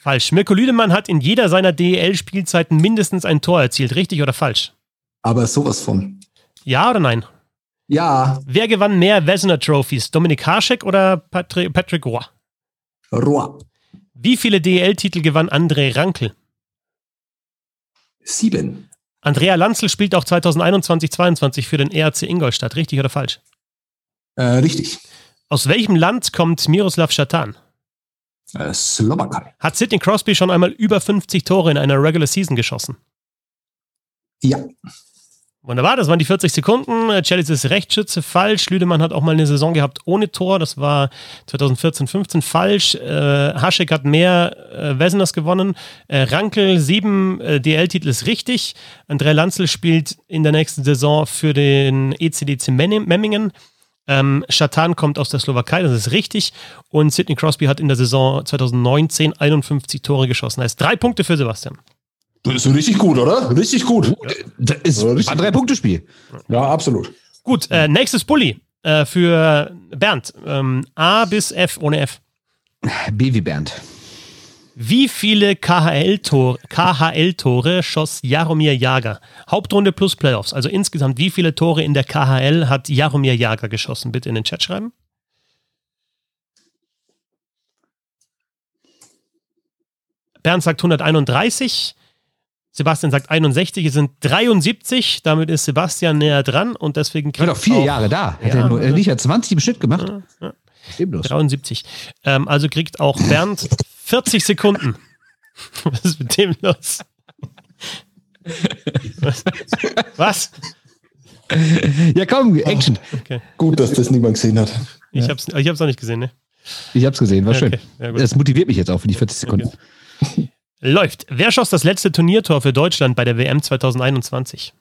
Falsch. Mirko Lüdemann hat in jeder seiner DEL-Spielzeiten mindestens ein Tor erzielt. Richtig oder falsch? Aber sowas von. Ja oder nein? Ja, Wer gewann mehr Vezina Trophies? Dominik Haschek oder Patri Patrick Roy? Rohr. Wie viele DEL-Titel gewann André Rankel? Sieben. Andrea Lanzel spielt auch 2021-22 für den ERC Ingolstadt. Richtig oder falsch? Äh, richtig. Aus welchem Land kommt Miroslav Schatan? Äh, Slowakei. Hat Sidney Crosby schon einmal über 50 Tore in einer Regular Season geschossen? Ja. Wunderbar, das waren die 40 Sekunden. Chelsea ist Rechtsschütze, falsch. Lüdemann hat auch mal eine Saison gehabt ohne Tor. Das war 2014, 15, falsch. Äh, Haschek hat mehr äh, Weseners gewonnen. Äh, Rankel, sieben äh, DL-Titel ist richtig. André Lanzel spielt in der nächsten Saison für den ECDC Mem- Memmingen. Ähm, Schatan kommt aus der Slowakei, das ist richtig. Und Sidney Crosby hat in der Saison 2019 51 Tore geschossen. Das heißt drei Punkte für Sebastian. Das ist richtig gut, oder? Richtig gut. Das ist richtig ein Drei-Punkte-Spiel. Ja, absolut. Gut, äh, nächstes Bully äh, für Bernd. Ähm, A bis F ohne F. B wie Bernd. Wie viele KHL-Tore KHL schoss Jaromir Jager? Hauptrunde plus Playoffs. Also insgesamt, wie viele Tore in der KHL hat Jaromir Jager geschossen? Bitte in den Chat schreiben. Bernd sagt 131. Sebastian sagt 61. Es sind 73. Damit ist Sebastian näher dran und deswegen Er war doch vier auch- Jahre da. Hat Ja, er nur, ja. äh, nicht, hat 20 im Schnitt gemacht. Problemlos. 73. Ähm, also kriegt auch Bernd <laughs> 40 Sekunden. Was ist mit dem los? Was? Was? Ja, komm, Action. Okay. Gut, dass das niemand gesehen hat. Ich hab's, ich hab's auch nicht gesehen, ne? Ich hab's gesehen, war Ja, schön. okay. Ja, das motiviert mich jetzt auch für die 40 Sekunden. Läuft. Wer schoss das letzte Turniertor für Deutschland bei der WM 2021?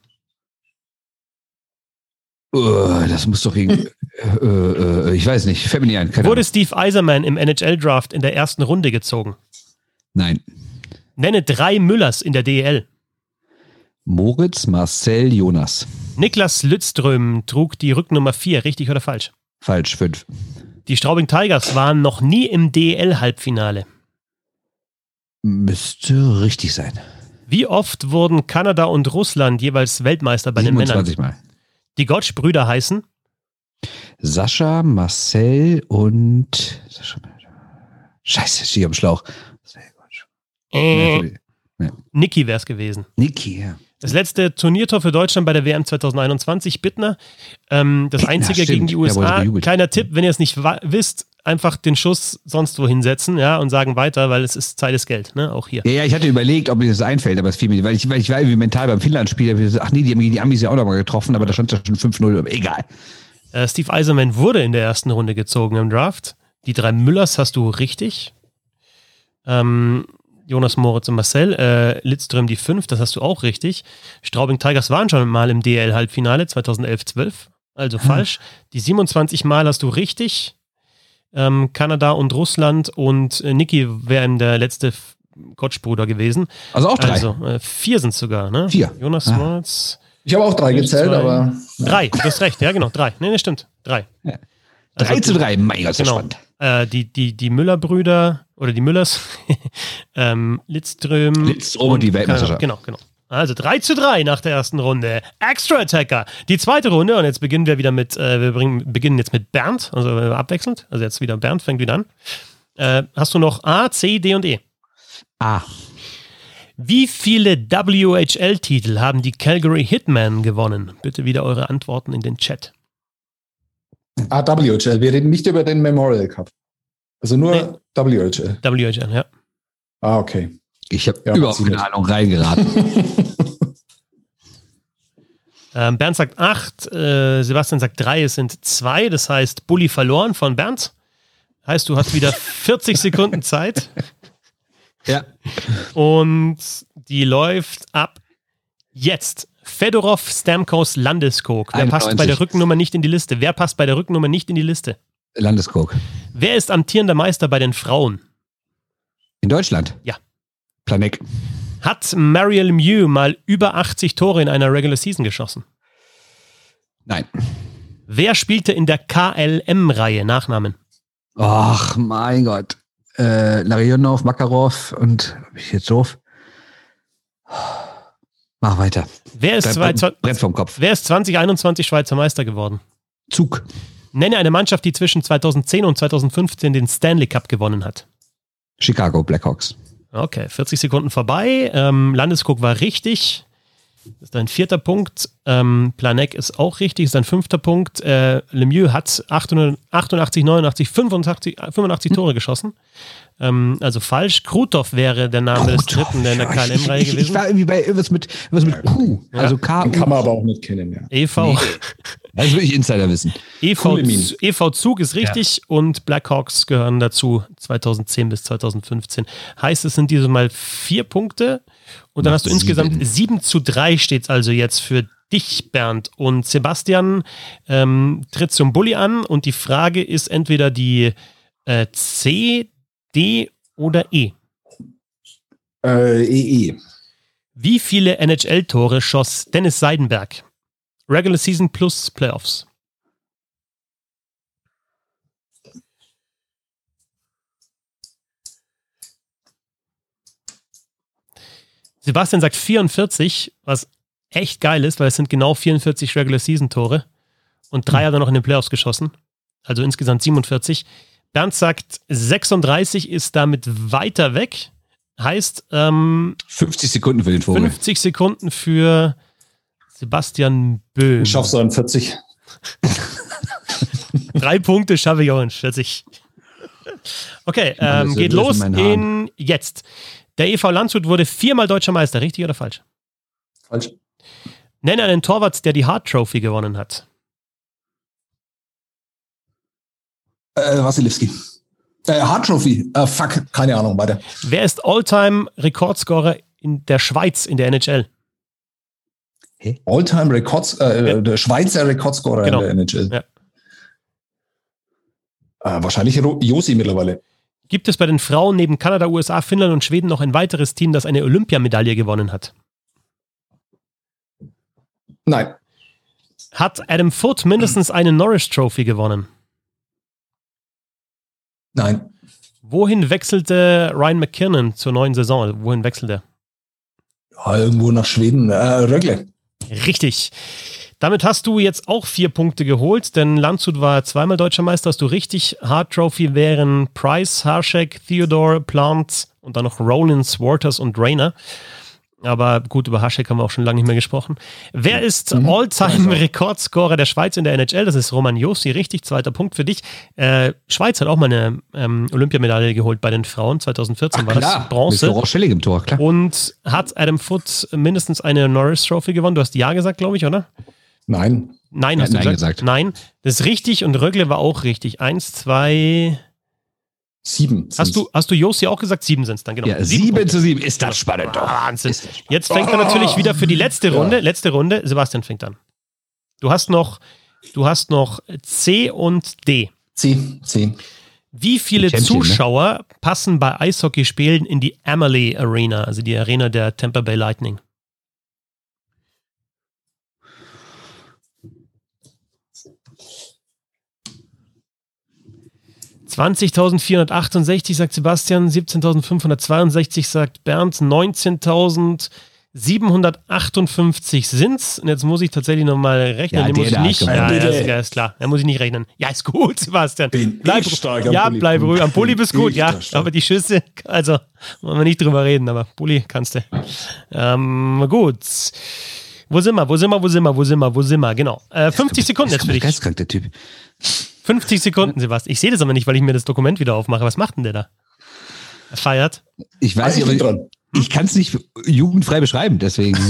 Uh, das muss doch gegen. äh, äh, ich weiß nicht, fällt mir nicht ein. Keine Wurde Ahnung. Steve Eiserman im NHL-Draft in der ersten Runde gezogen? Nein. Nenne drei Müllers in der DEL. Moritz, Marcel, Jonas. Niklas Lütström trug die Rücknummer 4, richtig oder falsch? Falsch, fünf. Die Straubing Tigers waren noch nie im DEL-Halbfinale. Müsste richtig sein. Wie oft wurden Kanada und Russland jeweils Weltmeister bei den Männern? 27 Mal. Die Gottsch-Brüder heißen Sascha, Marcel und. Sascha, Scheiße, stehe am Schlauch. äh, Niki wäre es gewesen. Niki, ja. Das letzte Turniertor für Deutschland bei der WM 2021, Bittner. Ähm, das Bittner, einzige stimmt. gegen die USA. Kleiner Tipp, wenn ihr es nicht wisst, einfach den Schuss sonst wo hinsetzen, ja, und sagen weiter, weil es ist Zeit ist Geld, ne? Auch hier. Ja, ja, ich hatte überlegt, ob mir das einfällt, aber es fiel mir, weil ich, weil ich war irgendwie mental beim Finnland-Spiel, ach nee, die haben die Amis ja auch nochmal getroffen, aber da stand ja schon 5-0, aber egal. Äh, Steve Eiserman wurde in der ersten Runde gezogen im Draft. Die drei Müllers hast du richtig. Ähm, Jonas Moritz und Marcel. Äh, Lidström die fünf, das hast du auch richtig. Straubing Tigers waren schon mal im DL-Halbfinale 2011-12. Also falsch. Die 27 Mal hast du richtig. Ähm, Kanada und Russland und äh, Niki wären der letzte Gottschbruder gewesen. Also auch drei. Also äh, vier sind sogar, ne? Vier. Jonas Ah. Moritz. Ich habe auch drei gezählt, zwei, aber Drei, du hast recht, ja genau, drei. Nee, nee, stimmt. Drei. Ja. Also 3 zu 3, mein Gott, so Genau. spannend. Äh, die, die, die Müller-Brüder oder die Müllers, <laughs> ähm, Lidström. Lidström und die Weltmeisterschaft. Genau, genau. Also 3 zu 3 nach der ersten Runde. Extra Attacker. Die zweite Runde, und jetzt beginnen wir wieder mit, äh, wir bringen, beginnen jetzt mit Bernd, also äh, abwechselnd. Also jetzt wieder Bernd fängt wieder an. Äh, hast du noch A, C, D und E? Ah, Wie viele WHL-Titel haben die Calgary Hitmen gewonnen? Bitte wieder eure Antworten in den Chat. Ah, WHL. Wir reden nicht über den Memorial Cup. Also nur WHL. WHL, ja. Ah, okay. ich habe Ja, überhaupt keine Ahnung reingeraten. <laughs> Ähm, Bernd sagt 8, äh, Sebastian sagt 3, es sind 2, das heißt Bulli verloren von Bernd. Heißt, du hast wieder <laughs> 40 Sekunden Zeit ja. und die läuft ab jetzt. Fedorov, Stamkos, Landeskog. Wer passt 91. bei der Rückennummer nicht in die Liste? Wer passt bei der Rückennummer nicht in die Liste? Landeskog. Wer ist amtierender Meister bei den Frauen? In Deutschland? Ja. Planek. Hat Mariel Mew mal über 80 Tore in einer Regular Season geschossen? Nein. Wer spielte in der KLM-Reihe Nachnamen? Ach, mein Gott. Äh, Larionov, Makarov und hab ich jetzt doof. Mach weiter. Wer ist, zwei, Brett vom Kopf. wer ist 2021 Schweizer Meister geworden? Zug. Nenne eine Mannschaft, die zwischen 2010 und 2015 den Stanley Cup gewonnen hat. Chicago Blackhawks. Okay, 40 Sekunden vorbei. Ähm, Landeskog war richtig. Das ist dein vierter Punkt. Ähm, Planek ist auch richtig, ist dein fünfter Punkt. Äh, Lemieux hat 888, 89, 85, 85 Tore geschossen. Ähm, also falsch. Krutov wäre der Name des dritten, der in der KLM-Reihe ich, ich, ich gewesen. war irgendwie bei irgendwas mit, irgendwas mit Q. Also K. Den kann man aber auch nicht kennen, ja. EV, Das ist wirklich Insiderwissen. EV. EV E Zug ist richtig und Blackhawks gehören dazu 2010 bis 2015. Heißt, es sind dieses Mal vier Punkte und dann Macht hast du insgesamt sieben. 7 zu 3 steht also jetzt für dich, Bernd. Und Sebastian ähm, tritt zum Bulli an und die Frage ist entweder die äh, C, D oder E. Äh, EE. Wie viele NHL-Tore schoss Dennis Seidenberg? Regular Season plus Playoffs. Sebastian sagt 44, was echt geil ist, weil es sind genau 44 Regular Season Tore und drei hat er noch in den Playoffs geschossen. Also insgesamt 47. Bernd sagt 36 ist damit weiter weg. Heißt, ähm, 50 Sekunden für den Vogel. 50 Sekunden für Sebastian Böhm. Ich schaff's so an 40. Drei Punkte schaffe ich auch in 40. Okay, ähm, geht los in in jetzt. Der EV Landshut wurde viermal deutscher Meister, richtig oder falsch? Falsch. Nenne einen Torwart, der die Hart Trophy gewonnen hat. Äh, Wasilewski. Äh, Hard Trophy. Äh, fuck, keine Ahnung, weiter. Wer ist All-Time-Rekordscorer in der Schweiz in der NHL? All-Time Records, äh, Ja. der Schweizer Rekordscorer Genau. in der NHL. Ja. Äh, wahrscheinlich Josi mittlerweile. Gibt es bei den Frauen neben Kanada, USA, Finnland und Schweden noch ein weiteres Team, das eine Olympiamedaille gewonnen hat? Nein. Hat Adam Foote mindestens eine Norris Trophy gewonnen? Nein. Wohin wechselte Ryan McKinnon zur neuen Saison? Wohin wechselt er? Ja, irgendwo nach Schweden. Äh, Rögle. Richtig. Damit hast du jetzt auch vier Punkte geholt, denn Landshut war zweimal deutscher Meister, hast du richtig. Hard Trophy wären Price, Harshek, Theodore, Plant und dann noch Rollins, Waters und Rayner. Aber gut, über Haschek haben wir auch schon lange nicht mehr gesprochen. Wer ist mhm. All-Time-Rekordscorer der Schweiz in der NHL? Das ist Roman Josi, richtig. Zweiter Punkt für dich. Äh, Schweiz hat auch mal eine ähm, Olympiamedaille geholt bei den Frauen. 2014 Ach, war klar. das Bronze. Mit im Tor, klar. Und hat Adam Foote mindestens eine Norris Trophy gewonnen? Du hast Ja gesagt, glaube ich, oder? Nein. Nein, hast du gesagt? gesagt? Nein. Das ist richtig und Rögle war auch richtig. Eins, zwei, Sieben. Hast du, hast du Josi auch gesagt? Sieben sind es dann, genau. Ja, sieben, sieben zu sieben. Ist das spannend, doch. Wahnsinn. Spannend. Jetzt fängt er natürlich wieder für die letzte Runde. Ja. Letzte Runde. Sebastian fängt an. Du hast noch, du hast noch C und D. C, C. Wie viele Champion, ne? Zuschauer ne? passen bei Eishockeyspielen in die Amalie Arena, also die Arena der Tampa Bay Lightning? 20.468 sagt Sebastian, 17.562 sagt Bernd, 19.758 sind's. Und jetzt muss ich tatsächlich nochmal rechnen. Ja, den muss ich nicht. Ja, ja, ist, ist, klar. Er muss ich nicht rechnen. Ja, ist gut, Sebastian. Bin bleib, stark ja, bleib ruhig. Am Bulli bist gut, ja. Aber die Schüsse, also, wollen wir nicht drüber reden, aber Bulli kannst du. Ähm, gut. Wo sind wir? Wo sind wir? Wo sind wir? Wo sind wir? Wo sind wir? Genau. Äh, 50 Sekunden jetzt für dich. Geistkrank, der Typ. 50 Sekunden, Sebastian. Ich sehe das aber nicht, weil ich mir das Dokument wieder aufmache. Was macht denn der da? Er feiert. Ich weiß nicht, aber dran. ich kann es nicht jugendfrei beschreiben, deswegen. <laughs>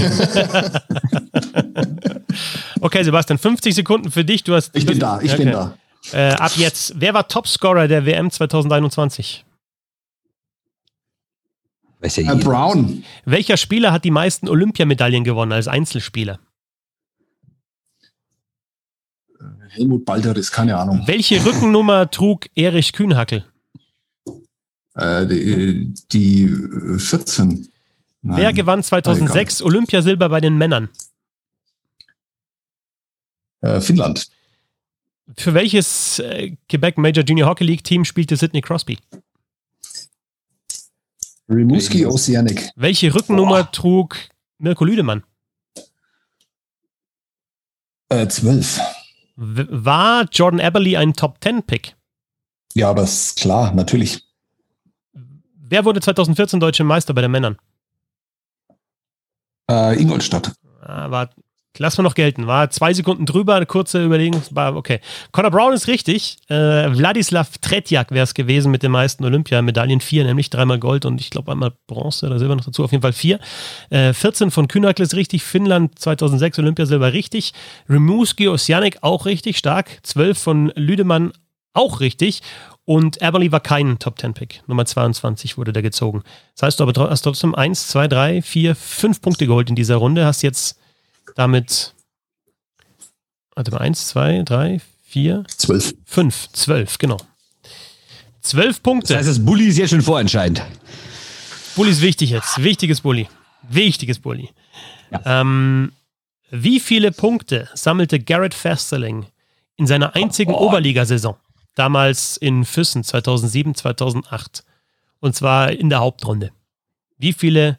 okay, Sebastian, 50 Sekunden für dich. Du hast. Ich bin da, ich okay. bin da. Äh, ab jetzt, wer war Topscorer der WM 2021? Weiß ja uh, Brown. Welcher Spieler hat die meisten Olympiamedaillen gewonnen als Einzelspieler? Helmut Balderis, keine Ahnung. Welche Rückennummer trug Erich Kühnhackel? Äh, die, die 14. Äh, Nein. Wer gewann 2006 Olympiasilber bei den Männern? Äh, Finnland. Für welches äh, Quebec Major Junior Hockey League Team spielte Sidney Crosby? Rimouski Oceanic. Welche Rückennummer Boah. trug Mirko Lüdemann? Äh, 12. War Jordan Eberly ein Top-10-Pick? Ja, das ist klar, natürlich. Wer wurde 2014 deutsche Meister bei den Männern? Äh, Ingolstadt. Ah, war Lass mal noch gelten. War zwei Sekunden drüber, eine kurze Überlegung. Okay. Conor Brown ist richtig. Äh, Wladislav Tretjak wäre es gewesen mit den meisten Olympiamedaillen. Vier, nämlich dreimal Gold und ich glaube einmal Bronze oder Silber noch dazu. Auf jeden Fall vier. Äh, 14 von Kühnakl ist richtig. Finnland 2006 Olympiasilber richtig. Rimouski Osjanik auch richtig stark. 12 von Lüdemann auch richtig. Und Eberly war kein Top-10-Pick. Nummer 22 wurde der gezogen. Das heißt, du aber hast trotzdem 1, 2, 3, 4, 5 Punkte geholt in dieser Runde. Hast jetzt damit, warte mal, eins, zwei, drei, vier, zwölf. Fünf, zwölf, genau. Zwölf Punkte. Das heißt, das Bulli ist jetzt schon vorentscheidend. Bulli ist wichtig jetzt. Wichtiges Bulli. Wichtiges Bulli. Ja. Ähm, wie viele Punkte sammelte Garrett Festerling in seiner einzigen oh. Oberligasaison? Damals in Füssen 2007, 2008. Und zwar in der Hauptrunde. Wie viele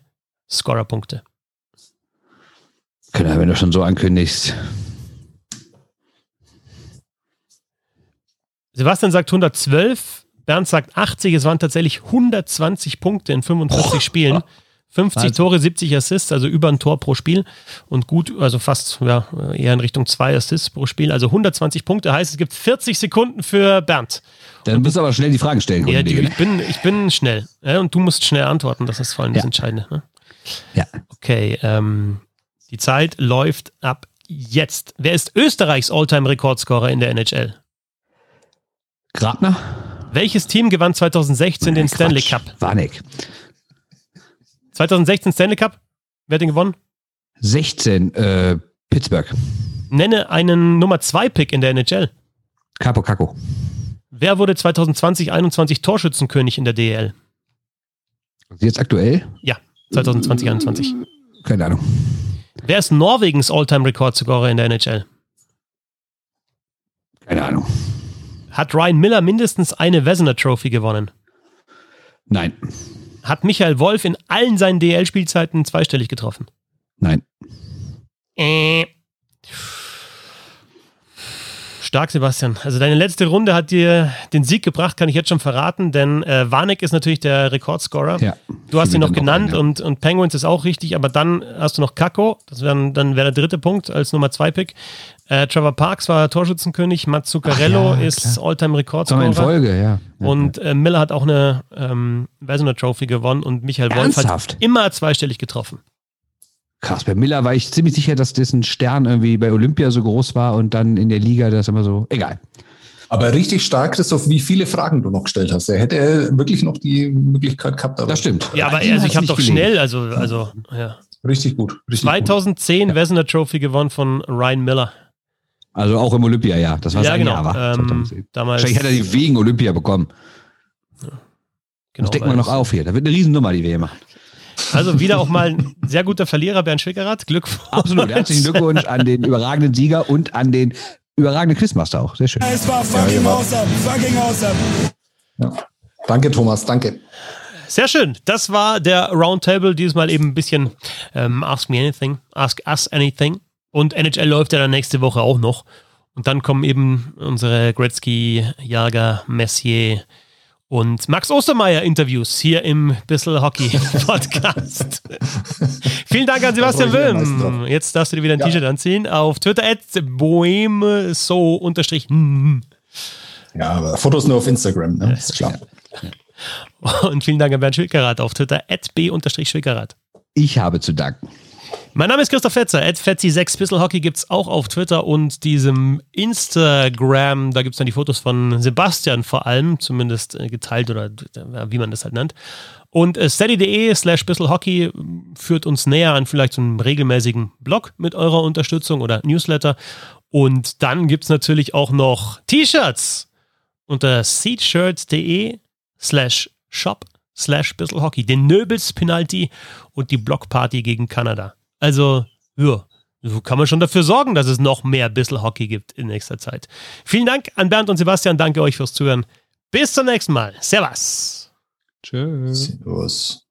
Scorerpunkte? Genau, wenn du schon so ankündigst. Sebastian sagt 112, Bernd sagt 80, es waren tatsächlich 120 Punkte in 45 oh. Spielen. 50 Wahnsinn. Tore, 70 Assists, also über ein Tor pro Spiel und gut, also fast ja, eher in Richtung zwei Assists pro Spiel, also 120 Punkte, heißt es gibt 40 Sekunden für Bernd. Dann musst du aber schnell die Fragen stellen. Ja, die, ich, bin, ich bin schnell ja, und du musst schnell antworten, das ist vor allem ja. das Entscheidende. Ne? Ja. Okay, ähm, die Zeit läuft ab jetzt. Wer ist Österreichs All-Time-Rekordscorer in der NHL? Grabner. Welches Team gewann 2016 den Stanley Quatsch. Cup? Warneck. 2016 Stanley Cup? Wer hat den gewonnen? 16, äh, Pittsburgh. Nenne einen Nummer 2 Pick in der NHL. Capo Caco. Wer wurde 2020-21 Torschützenkönig in der DEL? Jetzt aktuell? Ja, 2020-21. Keine Ahnung. Wer ist Norwegens All-Time-Rekordscorer in der NHL? Keine Ahnung. Hat Ryan Miller mindestens eine Vezina Trophy gewonnen? Nein. hat Michael Wolf in allen seinen DL-Spielzeiten zweistellig getroffen? Nein. Äh. Stark, Sebastian. Also deine letzte Runde hat dir den Sieg gebracht, kann ich jetzt schon verraten, denn äh, Warneck ist natürlich der Rekordscorer. Ja. Du hast ihn noch genannt ein, ja. und, und Penguins ist auch richtig, aber dann hast du noch Kako, das wär, dann wäre der dritte Punkt als Nummer zwei Pick. Äh, Trevor Parks war Torschützenkönig, Matt Zuccarello ja, ist klar. Alltime Sondern in. Folge, ja. Und äh, Miller hat auch eine ähm, Vezina Trophy gewonnen und Michael Wolf hat Ernsthaft? immer zweistellig getroffen. Krass, bei Miller war ich ziemlich sicher, dass dessen Stern irgendwie bei Olympia so groß war und dann in der Liga das immer so. Egal. Aber richtig stark, Christoph, wie viele Fragen du noch gestellt hast. Er hätte wirklich noch die Möglichkeit gehabt. Aber Das stimmt. Ja, aber also ich habe doch gelegen. schnell, also, also ja. Richtig gut. Richtig 2010 Vezina Trophy gewonnen von Ryan Miller. Also auch im Olympia, ja. Das war ja, sein genau. Jahr, war. ähm, 2010. damals. Wahrscheinlich hat er die wegen Olympia bekommen. genau, das decken wir noch auf hier. Da wird eine Riesennummer, die wir hier machen. Also wieder auch mal ein sehr guter Verlierer, Bernd Schwickerath. Glückwunsch. Absolut. Herzlichen Glückwunsch an den überragenden Sieger und an den überragenden Quizmaster auch. Sehr schön. Es war fucking genau. awesome, fucking awesome. Ja. Danke, Thomas. Danke. Sehr schön. Das war der Roundtable. Dieses Mal eben ein bisschen ähm, Ask Me Anything, Ask Us Anything. Und NHL läuft ja dann nächste Woche auch noch. Und dann kommen eben unsere Gretzky, Jager, Messier und Max Ostermeier Interviews hier im Bissel Hockey <laughs> Podcast. <laughs> Vielen Dank an Sebastian Wilm. Jetzt darfst du dir wieder ein Ja. T-Shirt anziehen. Auf Twitter at boheme so unterstrich. Ja, aber Fotos nur auf Instagram, ne? Ist klar. <laughs> Und vielen Dank an Bernd Schwickerath auf Twitter at b-schwickerath. Ich habe zu danken. Mein Name ist Christoph Fetzer, at Fetzi6 Bissel Hockey gibt es auch auf Twitter und diesem Instagram. Da gibt es dann die Fotos von Sebastian vor allem, zumindest äh, geteilt oder äh, wie man das halt nennt. Und äh, steady.de slash Hockey führt uns näher an vielleicht so einem regelmäßigen Blog mit eurer Unterstützung oder Newsletter. Und dann gibt es natürlich auch noch T-Shirts unter seatshirts.de slash shop slash Hockey. Den Nöbels Penalty und die Blockparty gegen Kanada. Also, ja, so kann man schon dafür sorgen, dass es noch mehr Bissel Hockey gibt in nächster Zeit. Vielen Dank an Bernd und Sebastian. Danke euch fürs Zuhören. Bis zum nächsten Mal. Servus. Tschüss. Servus.